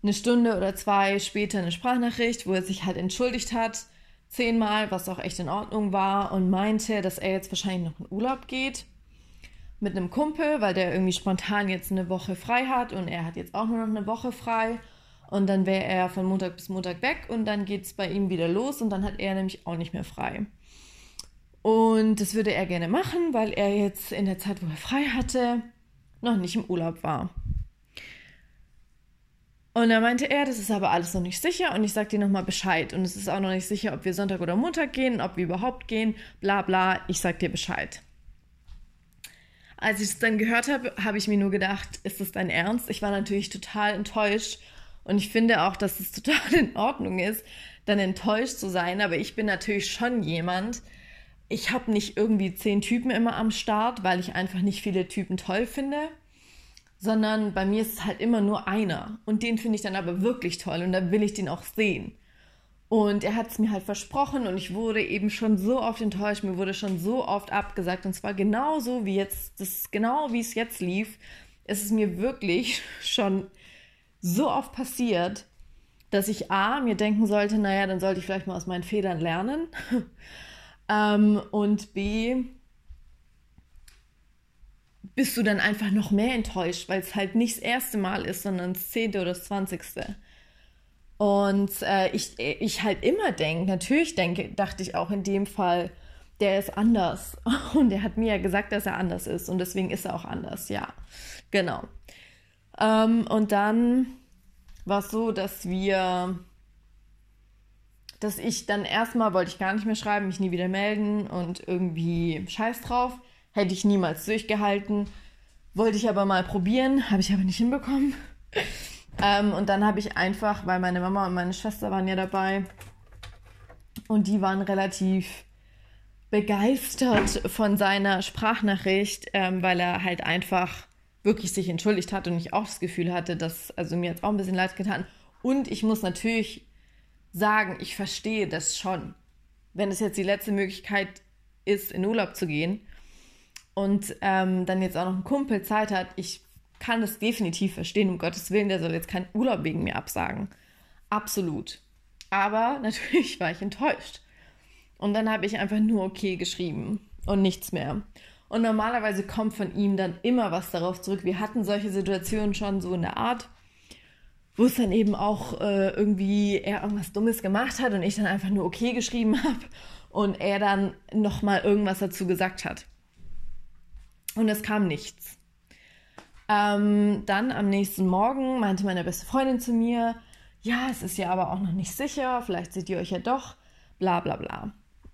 eine Stunde oder zwei später eine Sprachnachricht, wo er sich halt entschuldigt hat, zehnmal, was auch echt in Ordnung war, und meinte, dass er jetzt wahrscheinlich noch in Urlaub geht mit einem Kumpel, weil der irgendwie spontan jetzt eine Woche frei hat und er hat jetzt auch nur noch eine Woche frei. Und dann wäre er von Montag bis Montag weg und dann geht es bei ihm wieder los und dann hat er nämlich auch nicht mehr frei. Und das würde er gerne machen, weil er jetzt in der Zeit, wo er frei hatte, noch nicht im Urlaub war. Und da meinte er, das ist aber alles noch nicht sicher und ich sag dir nochmal Bescheid. Und es ist auch noch nicht sicher, ob wir Sonntag oder Montag gehen, ob wir überhaupt gehen, bla bla, ich sag dir Bescheid. Als ich es dann gehört habe, habe ich mir nur gedacht, ist das dein Ernst? Ich war natürlich total enttäuscht und ich finde auch, dass es total in Ordnung ist, dann enttäuscht zu sein. Aber ich bin natürlich schon jemand, ich habe nicht irgendwie zehn Typen immer am Start, weil ich einfach nicht viele Typen toll finde, sondern bei mir ist es halt immer nur einer. Und den finde ich dann aber wirklich toll und dann will ich den auch sehen. Und er hat es mir halt versprochen und ich wurde eben schon so oft enttäuscht, mir wurde schon so oft abgesagt und zwar genauso wie jetzt, das genau wie es jetzt lief, ist es mir wirklich schon so oft passiert, dass ich A, mir denken sollte, naja, dann sollte ich vielleicht mal aus meinen Federn lernen. Ähm, und B, bist du dann einfach noch mehr enttäuscht, weil es halt nicht das erste Mal ist, sondern das zehnte oder das zwanzigste. Und äh, ich, ich halt immer denke, natürlich denke, dachte ich auch in dem Fall, der ist anders. Und er hat mir ja gesagt, dass er anders ist. Und deswegen ist er auch anders, ja. Genau. Ähm, und dann war es so, dass wir dass ich dann erstmal wollte ich gar nicht mehr schreiben, mich nie wieder melden und irgendwie scheiß drauf. Hätte ich niemals durchgehalten. Wollte ich aber mal probieren, habe ich aber nicht hinbekommen. ähm, und dann habe ich einfach, weil meine Mama und meine Schwester waren ja dabei und die waren relativ begeistert von seiner Sprachnachricht, ähm, weil er halt einfach wirklich sich entschuldigt hat und ich auch das Gefühl hatte, dass, also mir jetzt auch ein bisschen leid getan. Und ich muss natürlich sagen, ich verstehe das schon. Wenn es jetzt die letzte Möglichkeit ist, in Urlaub zu gehen und ähm, dann jetzt auch noch ein Kumpel Zeit hat, ich kann das definitiv verstehen, um Gottes Willen, der soll jetzt keinen Urlaub wegen mir absagen. Absolut. Aber natürlich war ich enttäuscht. Und dann habe ich einfach nur okay geschrieben und nichts mehr. Und normalerweise kommt von ihm dann immer was darauf zurück. Wir hatten solche Situationen schon so in der Art wo es dann eben auch äh, irgendwie er irgendwas Dummes gemacht hat und ich dann einfach nur okay geschrieben habe und er dann nochmal irgendwas dazu gesagt hat. Und es kam nichts. Ähm, dann am nächsten Morgen meinte meine beste Freundin zu mir, ja, es ist ja aber auch noch nicht sicher, vielleicht seht ihr euch ja doch, bla bla bla.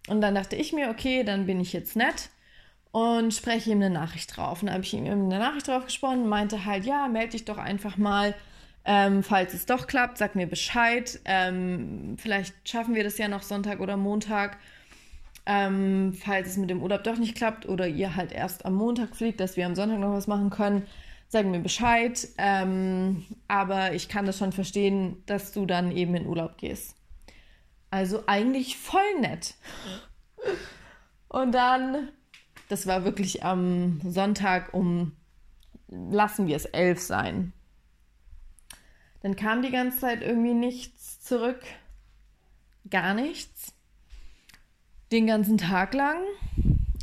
Und dann dachte ich mir, okay, dann bin ich jetzt nett und spreche ihm eine Nachricht drauf. Und dann habe ich ihm eine Nachricht drauf gesprochen und meinte halt, ja, melde dich doch einfach mal ähm, falls es doch klappt, sag mir Bescheid. Ähm, vielleicht schaffen wir das ja noch Sonntag oder Montag. Ähm, falls es mit dem Urlaub doch nicht klappt oder ihr halt erst am Montag fliegt, dass wir am Sonntag noch was machen können, sagen mir Bescheid. Ähm, aber ich kann das schon verstehen, dass du dann eben in Urlaub gehst. Also eigentlich voll nett. Und dann, das war wirklich am Sonntag um, lassen wir es elf sein. Dann kam die ganze Zeit irgendwie nichts zurück. Gar nichts. Den ganzen Tag lang.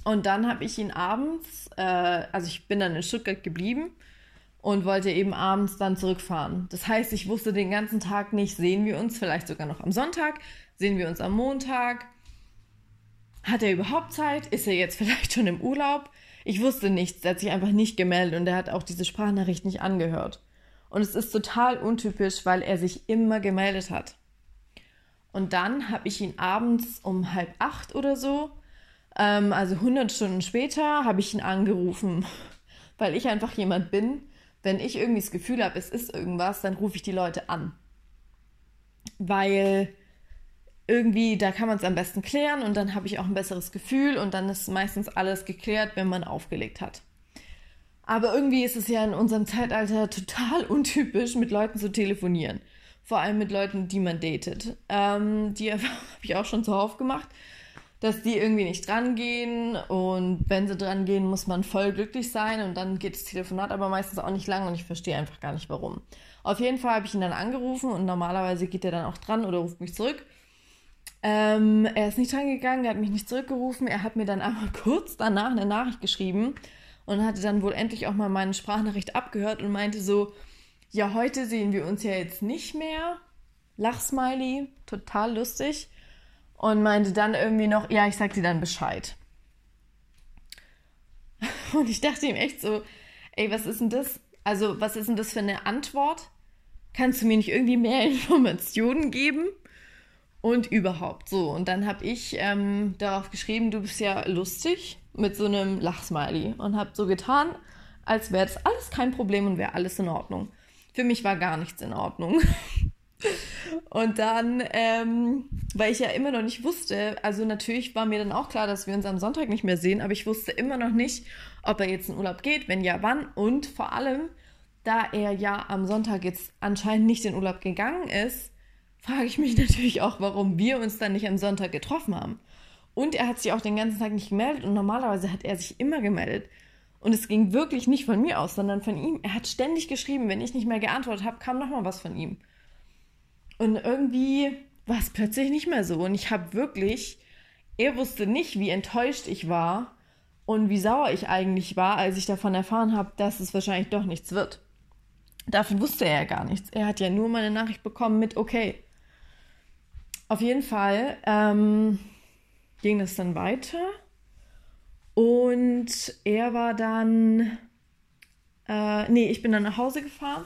Und dann habe ich ihn abends, äh, also ich bin dann in Stuttgart geblieben und wollte eben abends dann zurückfahren. Das heißt, ich wusste den ganzen Tag nicht, sehen wir uns vielleicht sogar noch am Sonntag, sehen wir uns am Montag. Hat er überhaupt Zeit? Ist er jetzt vielleicht schon im Urlaub? Ich wusste nichts, er hat sich einfach nicht gemeldet und er hat auch diese Sprachnachricht nicht angehört. Und es ist total untypisch, weil er sich immer gemeldet hat. Und dann habe ich ihn abends um halb acht oder so, ähm, also 100 Stunden später, habe ich ihn angerufen, weil ich einfach jemand bin, wenn ich irgendwie das Gefühl habe, es ist irgendwas, dann rufe ich die Leute an. Weil irgendwie, da kann man es am besten klären und dann habe ich auch ein besseres Gefühl und dann ist meistens alles geklärt, wenn man aufgelegt hat. Aber irgendwie ist es ja in unserem Zeitalter total untypisch, mit Leuten zu telefonieren. Vor allem mit Leuten, die man datet. Ähm, die habe ich auch schon zuhauf gemacht, dass die irgendwie nicht dran gehen. Und wenn sie dran gehen, muss man voll glücklich sein. Und dann geht das Telefonat aber meistens auch nicht lang und ich verstehe einfach gar nicht warum. Auf jeden Fall habe ich ihn dann angerufen und normalerweise geht er dann auch dran oder ruft mich zurück. Ähm, er ist nicht dran gegangen, er hat mich nicht zurückgerufen. Er hat mir dann einmal kurz danach eine Nachricht geschrieben und hatte dann wohl endlich auch mal meine Sprachnachricht abgehört und meinte so, ja, heute sehen wir uns ja jetzt nicht mehr. Lachsmiley, total lustig. Und meinte dann irgendwie noch, ja, ich sag dir dann Bescheid. Und ich dachte ihm echt so, ey, was ist denn das? Also, was ist denn das für eine Antwort? Kannst du mir nicht irgendwie mehr Informationen geben? Und überhaupt so. Und dann habe ich ähm, darauf geschrieben, du bist ja lustig mit so einem Lachsmiley und habe so getan, als wäre das alles kein Problem und wäre alles in Ordnung. Für mich war gar nichts in Ordnung. und dann, ähm, weil ich ja immer noch nicht wusste, also natürlich war mir dann auch klar, dass wir uns am Sonntag nicht mehr sehen, aber ich wusste immer noch nicht, ob er jetzt in Urlaub geht, wenn ja, wann und vor allem, da er ja am Sonntag jetzt anscheinend nicht in Urlaub gegangen ist, frage ich mich natürlich auch, warum wir uns dann nicht am Sonntag getroffen haben. Und er hat sich auch den ganzen Tag nicht gemeldet und normalerweise hat er sich immer gemeldet. Und es ging wirklich nicht von mir aus, sondern von ihm. Er hat ständig geschrieben, wenn ich nicht mehr geantwortet habe, kam nochmal was von ihm. Und irgendwie war es plötzlich nicht mehr so. Und ich habe wirklich, er wusste nicht, wie enttäuscht ich war und wie sauer ich eigentlich war, als ich davon erfahren habe, dass es wahrscheinlich doch nichts wird. Davon wusste er ja gar nichts. Er hat ja nur meine Nachricht bekommen mit, okay, auf jeden Fall ähm, ging das dann weiter. Und er war dann, äh, nee, ich bin dann nach Hause gefahren.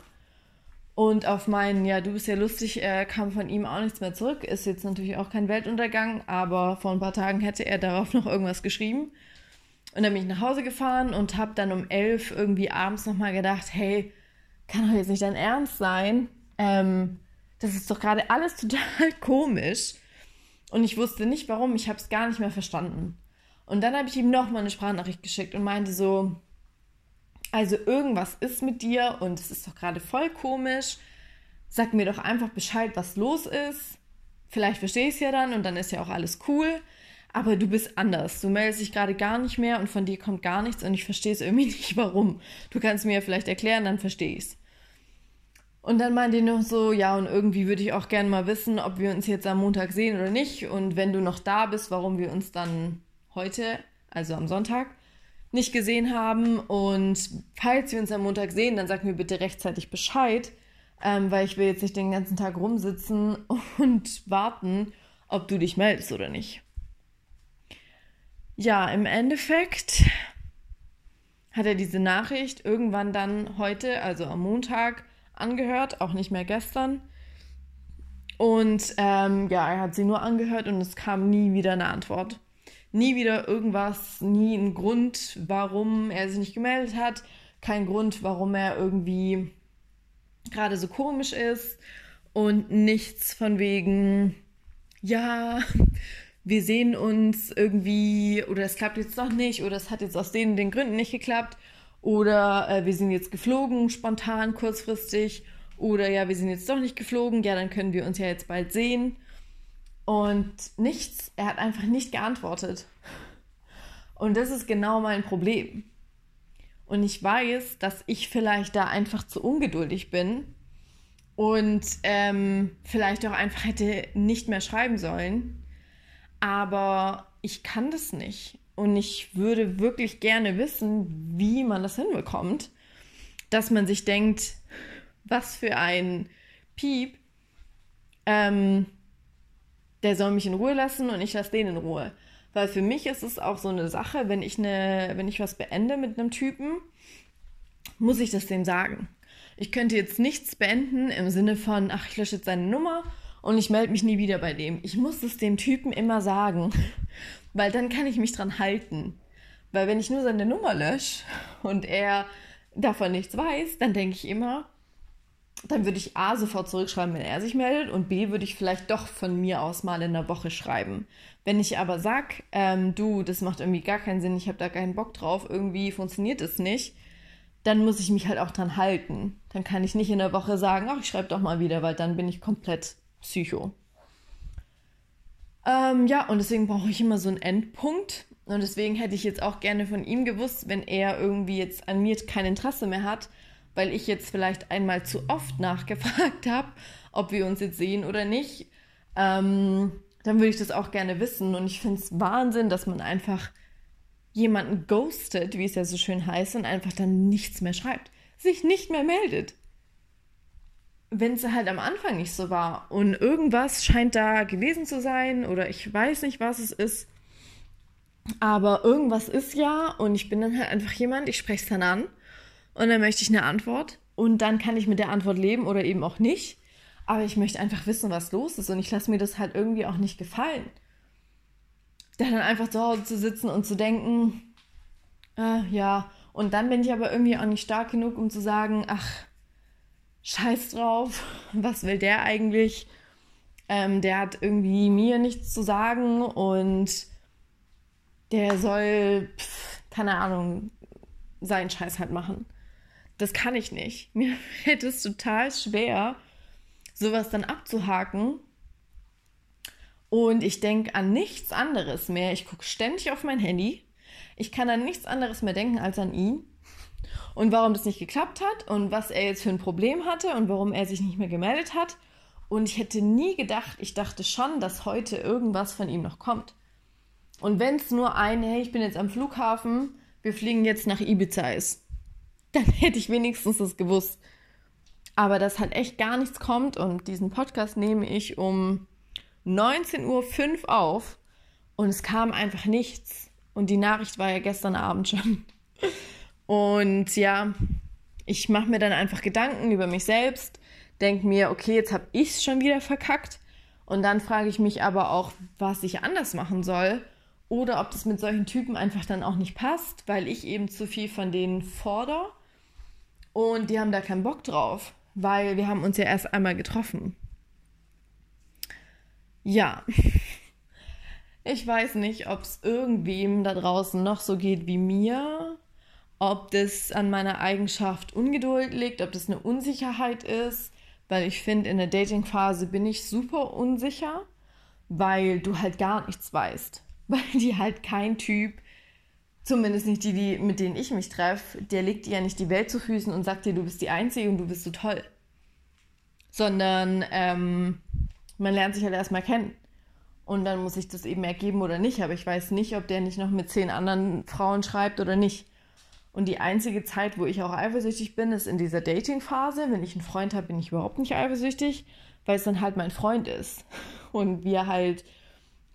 Und auf meinen, ja, du bist ja lustig, äh, kam von ihm auch nichts mehr zurück. Ist jetzt natürlich auch kein Weltuntergang, aber vor ein paar Tagen hätte er darauf noch irgendwas geschrieben. Und dann bin ich nach Hause gefahren und habe dann um elf irgendwie abends nochmal gedacht, hey, kann doch jetzt nicht dein Ernst sein. Ähm, das ist doch gerade alles total komisch. Und ich wusste nicht warum, ich habe es gar nicht mehr verstanden. Und dann habe ich ihm nochmal eine Sprachnachricht geschickt und meinte so, also irgendwas ist mit dir und es ist doch gerade voll komisch. Sag mir doch einfach Bescheid, was los ist. Vielleicht verstehe ich es ja dann und dann ist ja auch alles cool. Aber du bist anders. Du meldest dich gerade gar nicht mehr und von dir kommt gar nichts und ich verstehe es irgendwie nicht, warum. Du kannst mir ja vielleicht erklären, dann verstehe ich es. Und dann meinte ich noch so, ja, und irgendwie würde ich auch gerne mal wissen, ob wir uns jetzt am Montag sehen oder nicht. Und wenn du noch da bist, warum wir uns dann heute, also am Sonntag, nicht gesehen haben. Und falls wir uns am Montag sehen, dann sag mir bitte rechtzeitig Bescheid, ähm, weil ich will jetzt nicht den ganzen Tag rumsitzen und warten, ob du dich meldest oder nicht. Ja, im Endeffekt hat er diese Nachricht irgendwann dann heute, also am Montag, angehört, auch nicht mehr gestern. Und ähm, ja, er hat sie nur angehört und es kam nie wieder eine Antwort. Nie wieder irgendwas, nie ein Grund, warum er sich nicht gemeldet hat. Kein Grund, warum er irgendwie gerade so komisch ist. Und nichts von wegen, ja, wir sehen uns irgendwie oder es klappt jetzt doch nicht oder es hat jetzt aus den, den Gründen nicht geklappt oder äh, wir sind jetzt geflogen, spontan, kurzfristig oder ja, wir sind jetzt doch nicht geflogen, ja, dann können wir uns ja jetzt bald sehen. Und nichts, er hat einfach nicht geantwortet. Und das ist genau mein Problem. Und ich weiß, dass ich vielleicht da einfach zu ungeduldig bin und ähm, vielleicht auch einfach hätte nicht mehr schreiben sollen. Aber ich kann das nicht. Und ich würde wirklich gerne wissen, wie man das hinbekommt, dass man sich denkt, was für ein Piep, ähm, der soll mich in Ruhe lassen und ich lasse den in Ruhe. Weil für mich ist es auch so eine Sache, wenn ich, eine, wenn ich was beende mit einem Typen, muss ich das dem sagen. Ich könnte jetzt nichts beenden im Sinne von, ach, ich lösche jetzt seine Nummer und ich melde mich nie wieder bei dem. Ich muss es dem Typen immer sagen, weil dann kann ich mich dran halten. Weil wenn ich nur seine Nummer lösche und er davon nichts weiß, dann denke ich immer, dann würde ich A sofort zurückschreiben, wenn er sich meldet und B würde ich vielleicht doch von mir aus mal in der Woche schreiben. Wenn ich aber sag, ähm, du, das macht irgendwie gar keinen Sinn, ich habe da keinen Bock drauf, irgendwie funktioniert es nicht, dann muss ich mich halt auch dran halten. Dann kann ich nicht in der Woche sagen, ach, ich schreibe doch mal wieder, weil dann bin ich komplett psycho. Ähm, ja, und deswegen brauche ich immer so einen Endpunkt. Und deswegen hätte ich jetzt auch gerne von ihm gewusst, wenn er irgendwie jetzt an mir kein Interesse mehr hat, weil ich jetzt vielleicht einmal zu oft nachgefragt habe, ob wir uns jetzt sehen oder nicht, ähm, dann würde ich das auch gerne wissen. Und ich finde es Wahnsinn, dass man einfach jemanden ghostet, wie es ja so schön heißt, und einfach dann nichts mehr schreibt, sich nicht mehr meldet. Wenn es halt am Anfang nicht so war und irgendwas scheint da gewesen zu sein oder ich weiß nicht, was es ist, aber irgendwas ist ja und ich bin dann halt einfach jemand, ich spreche es dann an und dann möchte ich eine Antwort und dann kann ich mit der Antwort leben oder eben auch nicht. Aber ich möchte einfach wissen, was los ist und ich lasse mir das halt irgendwie auch nicht gefallen dann einfach zu Hause zu sitzen und zu denken, äh, ja, und dann bin ich aber irgendwie auch nicht stark genug, um zu sagen, ach, scheiß drauf, was will der eigentlich? Ähm, der hat irgendwie mir nichts zu sagen und der soll, pf, keine Ahnung, seinen Scheiß halt machen. Das kann ich nicht. Mir fällt es total schwer, sowas dann abzuhaken und ich denke an nichts anderes mehr. Ich gucke ständig auf mein Handy. Ich kann an nichts anderes mehr denken als an ihn. Und warum das nicht geklappt hat und was er jetzt für ein Problem hatte und warum er sich nicht mehr gemeldet hat. Und ich hätte nie gedacht, ich dachte schon, dass heute irgendwas von ihm noch kommt. Und wenn es nur ein, hey, ich bin jetzt am Flughafen, wir fliegen jetzt nach Ibiza ist, dann hätte ich wenigstens das gewusst. Aber dass halt echt gar nichts kommt und diesen Podcast nehme ich, um 19.05 Uhr auf und es kam einfach nichts. Und die Nachricht war ja gestern Abend schon. Und ja, ich mache mir dann einfach Gedanken über mich selbst, denke mir, okay, jetzt habe ich es schon wieder verkackt. Und dann frage ich mich aber auch, was ich anders machen soll. Oder ob das mit solchen Typen einfach dann auch nicht passt, weil ich eben zu viel von denen fordere. Und die haben da keinen Bock drauf, weil wir haben uns ja erst einmal getroffen. Ja. Ich weiß nicht, ob es irgendwem da draußen noch so geht wie mir, ob das an meiner Eigenschaft Ungeduld liegt, ob das eine Unsicherheit ist, weil ich finde, in der Dating-Phase bin ich super unsicher, weil du halt gar nichts weißt. Weil die halt kein Typ, zumindest nicht die, die mit denen ich mich treffe, der legt dir ja nicht die Welt zu Füßen und sagt dir, du bist die Einzige und du bist so toll. Sondern ähm, man lernt sich halt erstmal kennen. Und dann muss ich das eben ergeben oder nicht. Aber ich weiß nicht, ob der nicht noch mit zehn anderen Frauen schreibt oder nicht. Und die einzige Zeit, wo ich auch eifersüchtig bin, ist in dieser Dating-Phase. Wenn ich einen Freund habe, bin ich überhaupt nicht eifersüchtig, weil es dann halt mein Freund ist. Und wir halt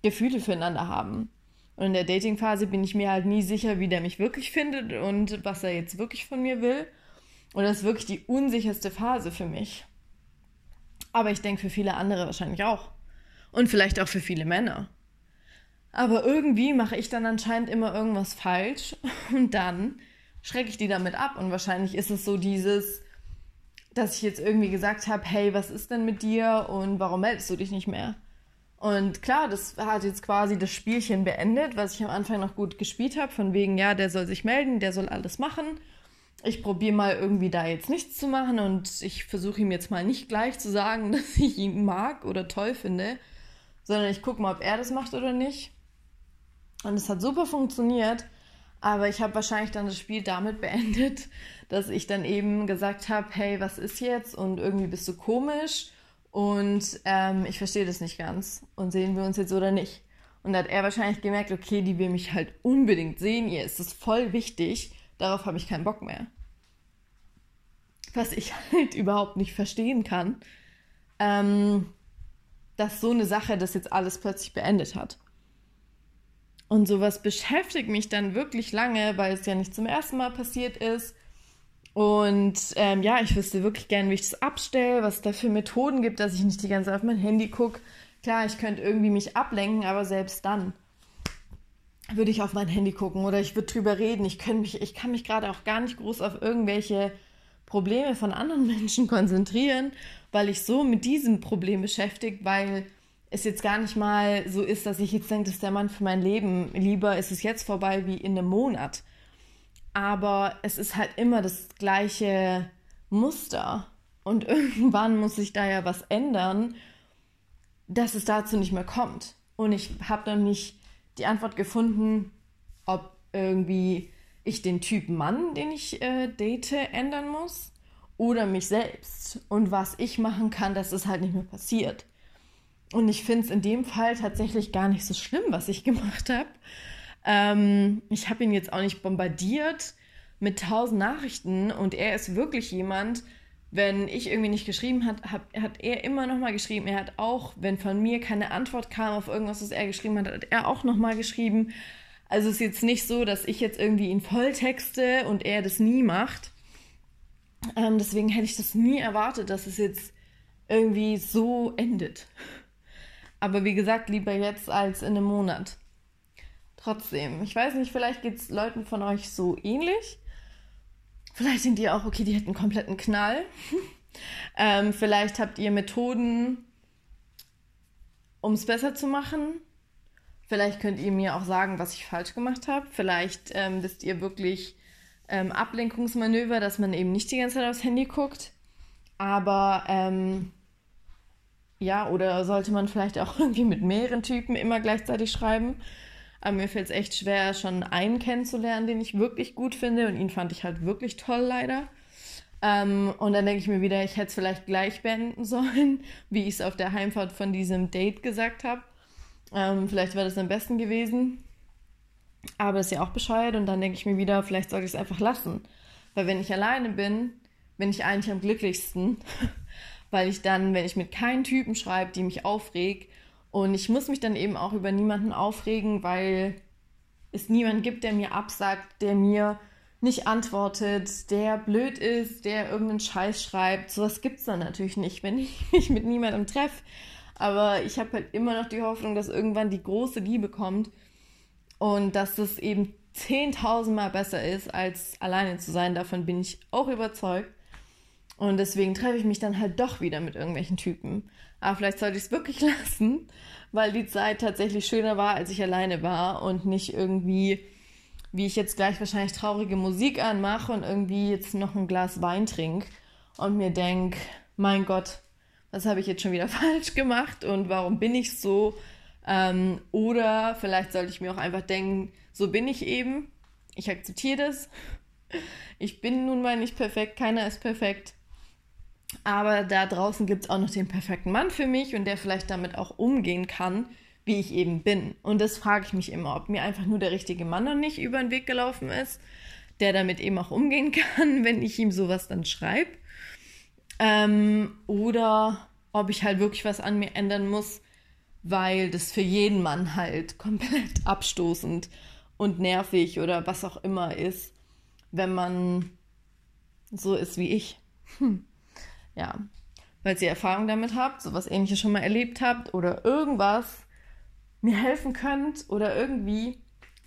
Gefühle füreinander haben. Und in der Dating-Phase bin ich mir halt nie sicher, wie der mich wirklich findet und was er jetzt wirklich von mir will. Und das ist wirklich die unsicherste Phase für mich. Aber ich denke für viele andere wahrscheinlich auch. Und vielleicht auch für viele Männer. Aber irgendwie mache ich dann anscheinend immer irgendwas falsch und dann schrecke ich die damit ab. Und wahrscheinlich ist es so dieses, dass ich jetzt irgendwie gesagt habe, hey, was ist denn mit dir und warum meldest du dich nicht mehr? Und klar, das hat jetzt quasi das Spielchen beendet, was ich am Anfang noch gut gespielt habe, von wegen, ja, der soll sich melden, der soll alles machen. Ich probiere mal irgendwie da jetzt nichts zu machen und ich versuche ihm jetzt mal nicht gleich zu sagen, dass ich ihn mag oder toll finde, sondern ich gucke mal, ob er das macht oder nicht. Und es hat super funktioniert, aber ich habe wahrscheinlich dann das Spiel damit beendet, dass ich dann eben gesagt habe, hey, was ist jetzt? Und irgendwie bist du komisch und ähm, ich verstehe das nicht ganz. Und sehen wir uns jetzt oder nicht? Und da hat er wahrscheinlich gemerkt, okay, die will mich halt unbedingt sehen, ihr ist das voll wichtig, darauf habe ich keinen Bock mehr. Was ich halt überhaupt nicht verstehen kann, ähm, dass so eine Sache das jetzt alles plötzlich beendet hat. Und sowas beschäftigt mich dann wirklich lange, weil es ja nicht zum ersten Mal passiert ist. Und ähm, ja, ich wüsste wirklich gerne, wie ich das abstelle, was es da für Methoden gibt, dass ich nicht die ganze Zeit auf mein Handy gucke. Klar, ich könnte irgendwie mich ablenken, aber selbst dann würde ich auf mein Handy gucken oder ich würde drüber reden. Ich, mich, ich kann mich gerade auch gar nicht groß auf irgendwelche Probleme von anderen Menschen konzentrieren, weil ich so mit diesem Problem beschäftigt, weil es jetzt gar nicht mal so ist, dass ich jetzt denke, das ist der Mann für mein Leben. Lieber ist es jetzt vorbei wie in einem Monat aber es ist halt immer das gleiche Muster. Und irgendwann muss sich da ja was ändern, dass es dazu nicht mehr kommt. Und ich habe noch nicht die Antwort gefunden, ob irgendwie ich den Typ Mann, den ich äh, date, ändern muss oder mich selbst und was ich machen kann, dass es halt nicht mehr passiert. Und ich finde es in dem Fall tatsächlich gar nicht so schlimm, was ich gemacht habe, ähm, ich habe ihn jetzt auch nicht bombardiert mit tausend Nachrichten und er ist wirklich jemand, wenn ich irgendwie nicht geschrieben hat, hab, hat er immer noch mal geschrieben. Er hat auch, wenn von mir keine Antwort kam auf irgendwas, was er geschrieben hat, hat er auch noch mal geschrieben. Also es ist jetzt nicht so, dass ich jetzt irgendwie ihn volltexte und er das nie macht. Ähm, deswegen hätte ich das nie erwartet, dass es jetzt irgendwie so endet. Aber wie gesagt, lieber jetzt als in einem Monat. Trotzdem, ich weiß nicht, vielleicht geht es Leuten von euch so ähnlich. Vielleicht denkt ihr auch, okay, die hätten einen kompletten Knall. ähm, vielleicht habt ihr Methoden, um es besser zu machen. Vielleicht könnt ihr mir auch sagen, was ich falsch gemacht habe. Vielleicht ähm, wisst ihr wirklich ähm, Ablenkungsmanöver, dass man eben nicht die ganze Zeit aufs Handy guckt. Aber ähm, ja, oder sollte man vielleicht auch irgendwie mit mehreren Typen immer gleichzeitig schreiben? Aber mir fällt es echt schwer, schon einen kennenzulernen, den ich wirklich gut finde. Und ihn fand ich halt wirklich toll, leider. Ähm, und dann denke ich mir wieder, ich hätte es vielleicht gleich beenden sollen, wie ich es auf der Heimfahrt von diesem Date gesagt habe. Ähm, vielleicht wäre das am besten gewesen. Aber das ist ja auch bescheuert. Und dann denke ich mir wieder, vielleicht sollte ich es einfach lassen. Weil wenn ich alleine bin, bin ich eigentlich am glücklichsten. weil ich dann, wenn ich mit keinen Typen schreibe, die mich aufregt, und ich muss mich dann eben auch über niemanden aufregen, weil es niemanden gibt, der mir absagt, der mir nicht antwortet, der blöd ist, der irgendeinen Scheiß schreibt. Sowas gibt es dann natürlich nicht, wenn ich mich mit niemandem treffe. Aber ich habe halt immer noch die Hoffnung, dass irgendwann die große Liebe kommt und dass es eben 10.000 Mal besser ist, als alleine zu sein. Davon bin ich auch überzeugt. Und deswegen treffe ich mich dann halt doch wieder mit irgendwelchen Typen. Aber vielleicht sollte ich es wirklich lassen, weil die Zeit tatsächlich schöner war, als ich alleine war und nicht irgendwie, wie ich jetzt gleich wahrscheinlich traurige Musik anmache und irgendwie jetzt noch ein Glas Wein trinke und mir denke, mein Gott, was habe ich jetzt schon wieder falsch gemacht und warum bin ich so? Ähm, oder vielleicht sollte ich mir auch einfach denken, so bin ich eben, ich akzeptiere das. Ich bin nun mal nicht perfekt, keiner ist perfekt. Aber da draußen gibt es auch noch den perfekten Mann für mich und der vielleicht damit auch umgehen kann, wie ich eben bin. Und das frage ich mich immer, ob mir einfach nur der richtige Mann noch nicht über den Weg gelaufen ist, der damit eben auch umgehen kann, wenn ich ihm sowas dann schreibe. Ähm, oder ob ich halt wirklich was an mir ändern muss, weil das für jeden Mann halt komplett abstoßend und nervig oder was auch immer ist, wenn man so ist wie ich. Hm ja, weil ihr Erfahrung damit habt, sowas ähnliches schon mal erlebt habt oder irgendwas mir helfen könnt oder irgendwie,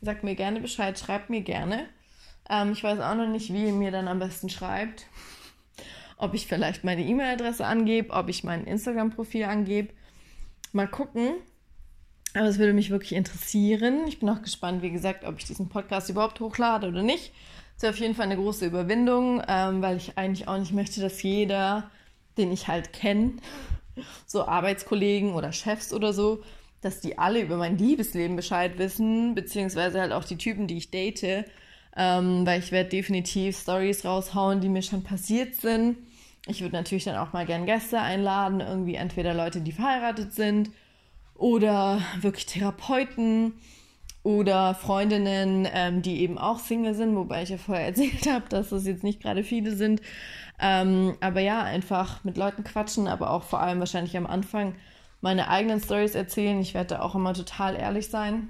sagt mir gerne Bescheid, schreibt mir gerne. Ähm, ich weiß auch noch nicht, wie ihr mir dann am besten schreibt. Ob ich vielleicht meine E-Mail-Adresse angebe, ob ich mein Instagram-Profil angebe. Mal gucken. Aber es würde mich wirklich interessieren. Ich bin auch gespannt, wie gesagt, ob ich diesen Podcast überhaupt hochlade oder nicht. Es ist auf jeden Fall eine große Überwindung, ähm, weil ich eigentlich auch nicht möchte, dass jeder, den ich halt kenne, so Arbeitskollegen oder Chefs oder so, dass die alle über mein Liebesleben Bescheid wissen, beziehungsweise halt auch die Typen, die ich date, ähm, weil ich werde definitiv Stories raushauen, die mir schon passiert sind. Ich würde natürlich dann auch mal gern Gäste einladen, irgendwie entweder Leute, die verheiratet sind oder wirklich Therapeuten oder Freundinnen, ähm, die eben auch Single sind, wobei ich ja vorher erzählt habe, dass das jetzt nicht gerade viele sind. Ähm, aber ja, einfach mit Leuten quatschen, aber auch vor allem wahrscheinlich am Anfang meine eigenen Stories erzählen. Ich werde da auch immer total ehrlich sein.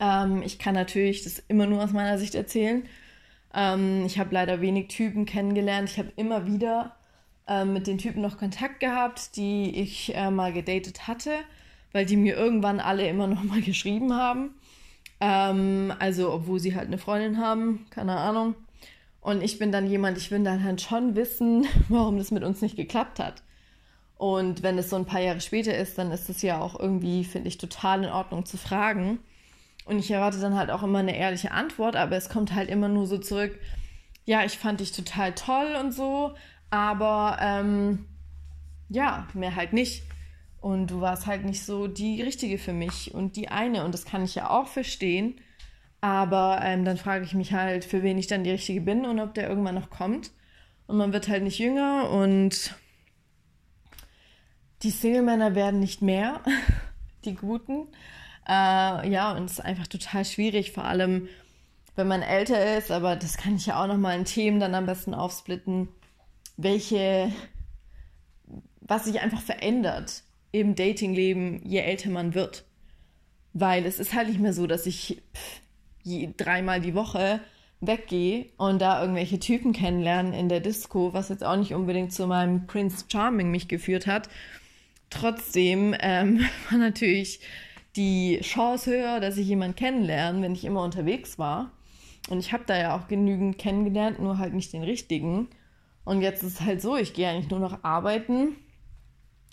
Ähm, ich kann natürlich das immer nur aus meiner Sicht erzählen. Ähm, ich habe leider wenig Typen kennengelernt. Ich habe immer wieder äh, mit den Typen noch Kontakt gehabt, die ich äh, mal gedatet hatte, weil die mir irgendwann alle immer noch mal geschrieben haben. Ähm, also, obwohl sie halt eine Freundin haben, keine Ahnung. Und ich bin dann jemand, ich will dann halt schon wissen, warum das mit uns nicht geklappt hat. Und wenn es so ein paar Jahre später ist, dann ist es ja auch irgendwie, finde ich, total in Ordnung zu fragen. Und ich erwarte dann halt auch immer eine ehrliche Antwort, aber es kommt halt immer nur so zurück, ja, ich fand dich total toll und so, aber ähm, ja, mehr halt nicht. Und du warst halt nicht so die richtige für mich und die eine. Und das kann ich ja auch verstehen. Aber ähm, dann frage ich mich halt, für wen ich dann die Richtige bin und ob der irgendwann noch kommt. Und man wird halt nicht jünger und die Single-Männer werden nicht mehr, die guten. Äh, ja, und es ist einfach total schwierig, vor allem wenn man älter ist, aber das kann ich ja auch nochmal in Themen dann am besten aufsplitten, welche, was sich einfach verändert im Datingleben, je älter man wird. Weil es ist halt nicht mehr so, dass ich je, dreimal die Woche weggehe und da irgendwelche Typen kennenlernen in der Disco, was jetzt auch nicht unbedingt zu meinem Prince Charming mich geführt hat. Trotzdem ähm, war natürlich die Chance höher, dass ich jemanden kennenlerne, wenn ich immer unterwegs war. Und ich habe da ja auch genügend kennengelernt, nur halt nicht den richtigen. Und jetzt ist es halt so, ich gehe eigentlich nur noch arbeiten,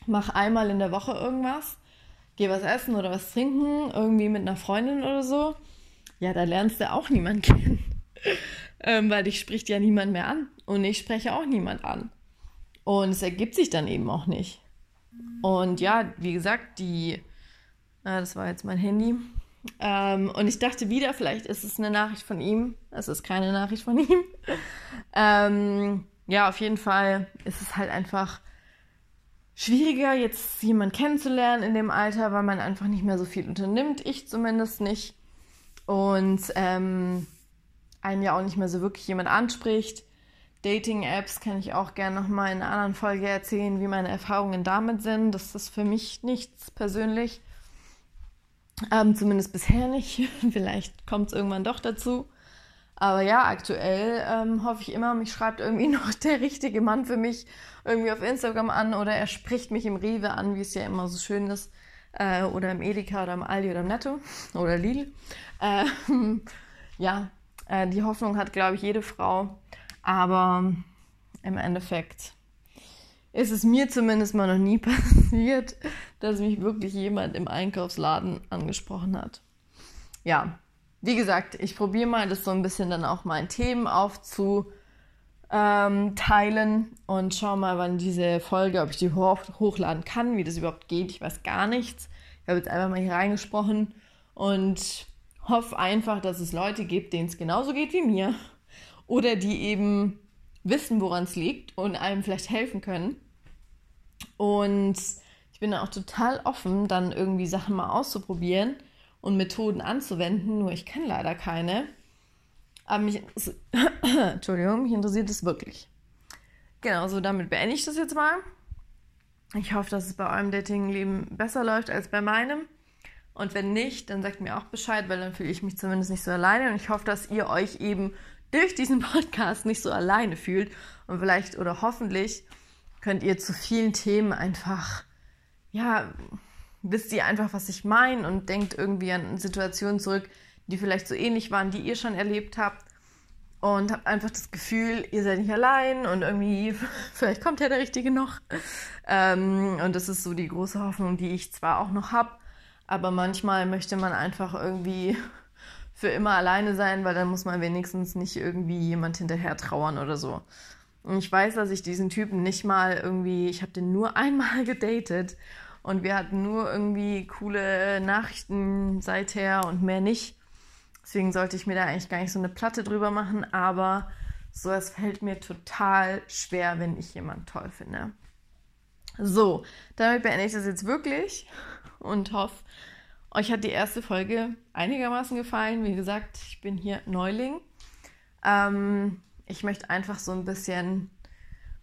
mache einmal in der Woche irgendwas, gehe was essen oder was trinken, irgendwie mit einer Freundin oder so ja, da lernst du auch niemanden kennen. ähm, weil dich spricht ja niemand mehr an. Und ich spreche auch niemand an. Und es ergibt sich dann eben auch nicht. Und ja, wie gesagt, die, äh, das war jetzt mein Handy. Ähm, und ich dachte wieder, vielleicht ist es eine Nachricht von ihm. Es ist keine Nachricht von ihm. ähm, ja, auf jeden Fall ist es halt einfach schwieriger, jetzt jemanden kennenzulernen in dem Alter, weil man einfach nicht mehr so viel unternimmt. Ich zumindest nicht und ähm, einen ja auch nicht mehr so wirklich jemand anspricht. Dating-Apps kann ich auch gerne nochmal in einer anderen Folge erzählen, wie meine Erfahrungen damit sind. Das ist für mich nichts persönlich. Ähm, zumindest bisher nicht. Vielleicht kommt es irgendwann doch dazu. Aber ja, aktuell ähm, hoffe ich immer, mich schreibt irgendwie noch der richtige Mann für mich irgendwie auf Instagram an oder er spricht mich im Rewe an, wie es ja immer so schön ist. Äh, oder im Edeka oder im Aldi oder im Netto oder Lidl. Ähm, ja, äh, die Hoffnung hat, glaube ich, jede Frau. Aber im Endeffekt ist es mir zumindest mal noch nie passiert, dass mich wirklich jemand im Einkaufsladen angesprochen hat. Ja, wie gesagt, ich probiere mal, das so ein bisschen dann auch mal in Themen aufzuteilen ähm, und schau mal, wann diese Folge, ob ich die hoch hochladen kann, wie das überhaupt geht. Ich weiß gar nichts. Ich habe jetzt einfach mal hier reingesprochen und hoffe einfach, dass es Leute gibt, denen es genauso geht wie mir. Oder die eben wissen, woran es liegt und einem vielleicht helfen können. Und ich bin auch total offen, dann irgendwie Sachen mal auszuprobieren und Methoden anzuwenden, nur ich kenne leider keine. Aber mich, Entschuldigung, mich interessiert es wirklich. Genau, so damit beende ich das jetzt mal. Ich hoffe, dass es bei eurem Datingleben besser läuft als bei meinem. Und wenn nicht, dann sagt mir auch Bescheid, weil dann fühle ich mich zumindest nicht so alleine. Und ich hoffe, dass ihr euch eben durch diesen Podcast nicht so alleine fühlt. Und vielleicht oder hoffentlich könnt ihr zu vielen Themen einfach, ja, wisst ihr einfach, was ich meine und denkt irgendwie an Situationen zurück, die vielleicht so ähnlich waren, die ihr schon erlebt habt. Und habt einfach das Gefühl, ihr seid nicht allein und irgendwie, vielleicht kommt ja der Richtige noch. Ähm, und das ist so die große Hoffnung, die ich zwar auch noch habe, Aber manchmal möchte man einfach irgendwie für immer alleine sein, weil dann muss man wenigstens nicht irgendwie jemand hinterher trauern oder so. Und ich weiß, dass ich diesen Typen nicht mal irgendwie, ich habe den nur einmal gedatet und wir hatten nur irgendwie coole Nachrichten seither und mehr nicht. Deswegen sollte ich mir da eigentlich gar nicht so eine Platte drüber machen, aber so, es fällt mir total schwer, wenn ich jemanden toll finde. So, damit beende ich das jetzt wirklich und hoffe, euch hat die erste Folge einigermaßen gefallen. Wie gesagt, ich bin hier Neuling. Ähm, ich möchte einfach so ein bisschen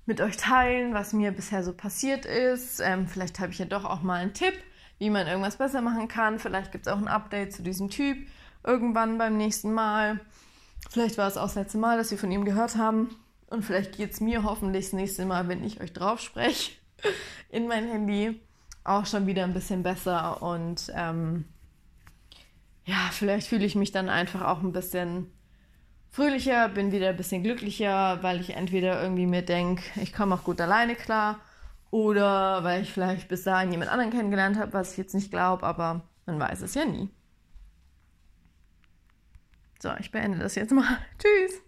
mit euch teilen, was mir bisher so passiert ist. Ähm, vielleicht habe ich ja doch auch mal einen Tipp, wie man irgendwas besser machen kann. Vielleicht gibt es auch ein Update zu diesem Typ irgendwann beim nächsten Mal. Vielleicht war es auch das letzte Mal, dass wir von ihm gehört haben. Und vielleicht geht es mir hoffentlich das nächste Mal, wenn ich euch drauf spreche, in mein Handy auch schon wieder ein bisschen besser und ähm, ja, vielleicht fühle ich mich dann einfach auch ein bisschen fröhlicher, bin wieder ein bisschen glücklicher, weil ich entweder irgendwie mir denke, ich komme auch gut alleine klar oder weil ich vielleicht bis dahin jemand anderen kennengelernt habe, was ich jetzt nicht glaube, aber man weiß es ja nie. So, ich beende das jetzt mal. Tschüss.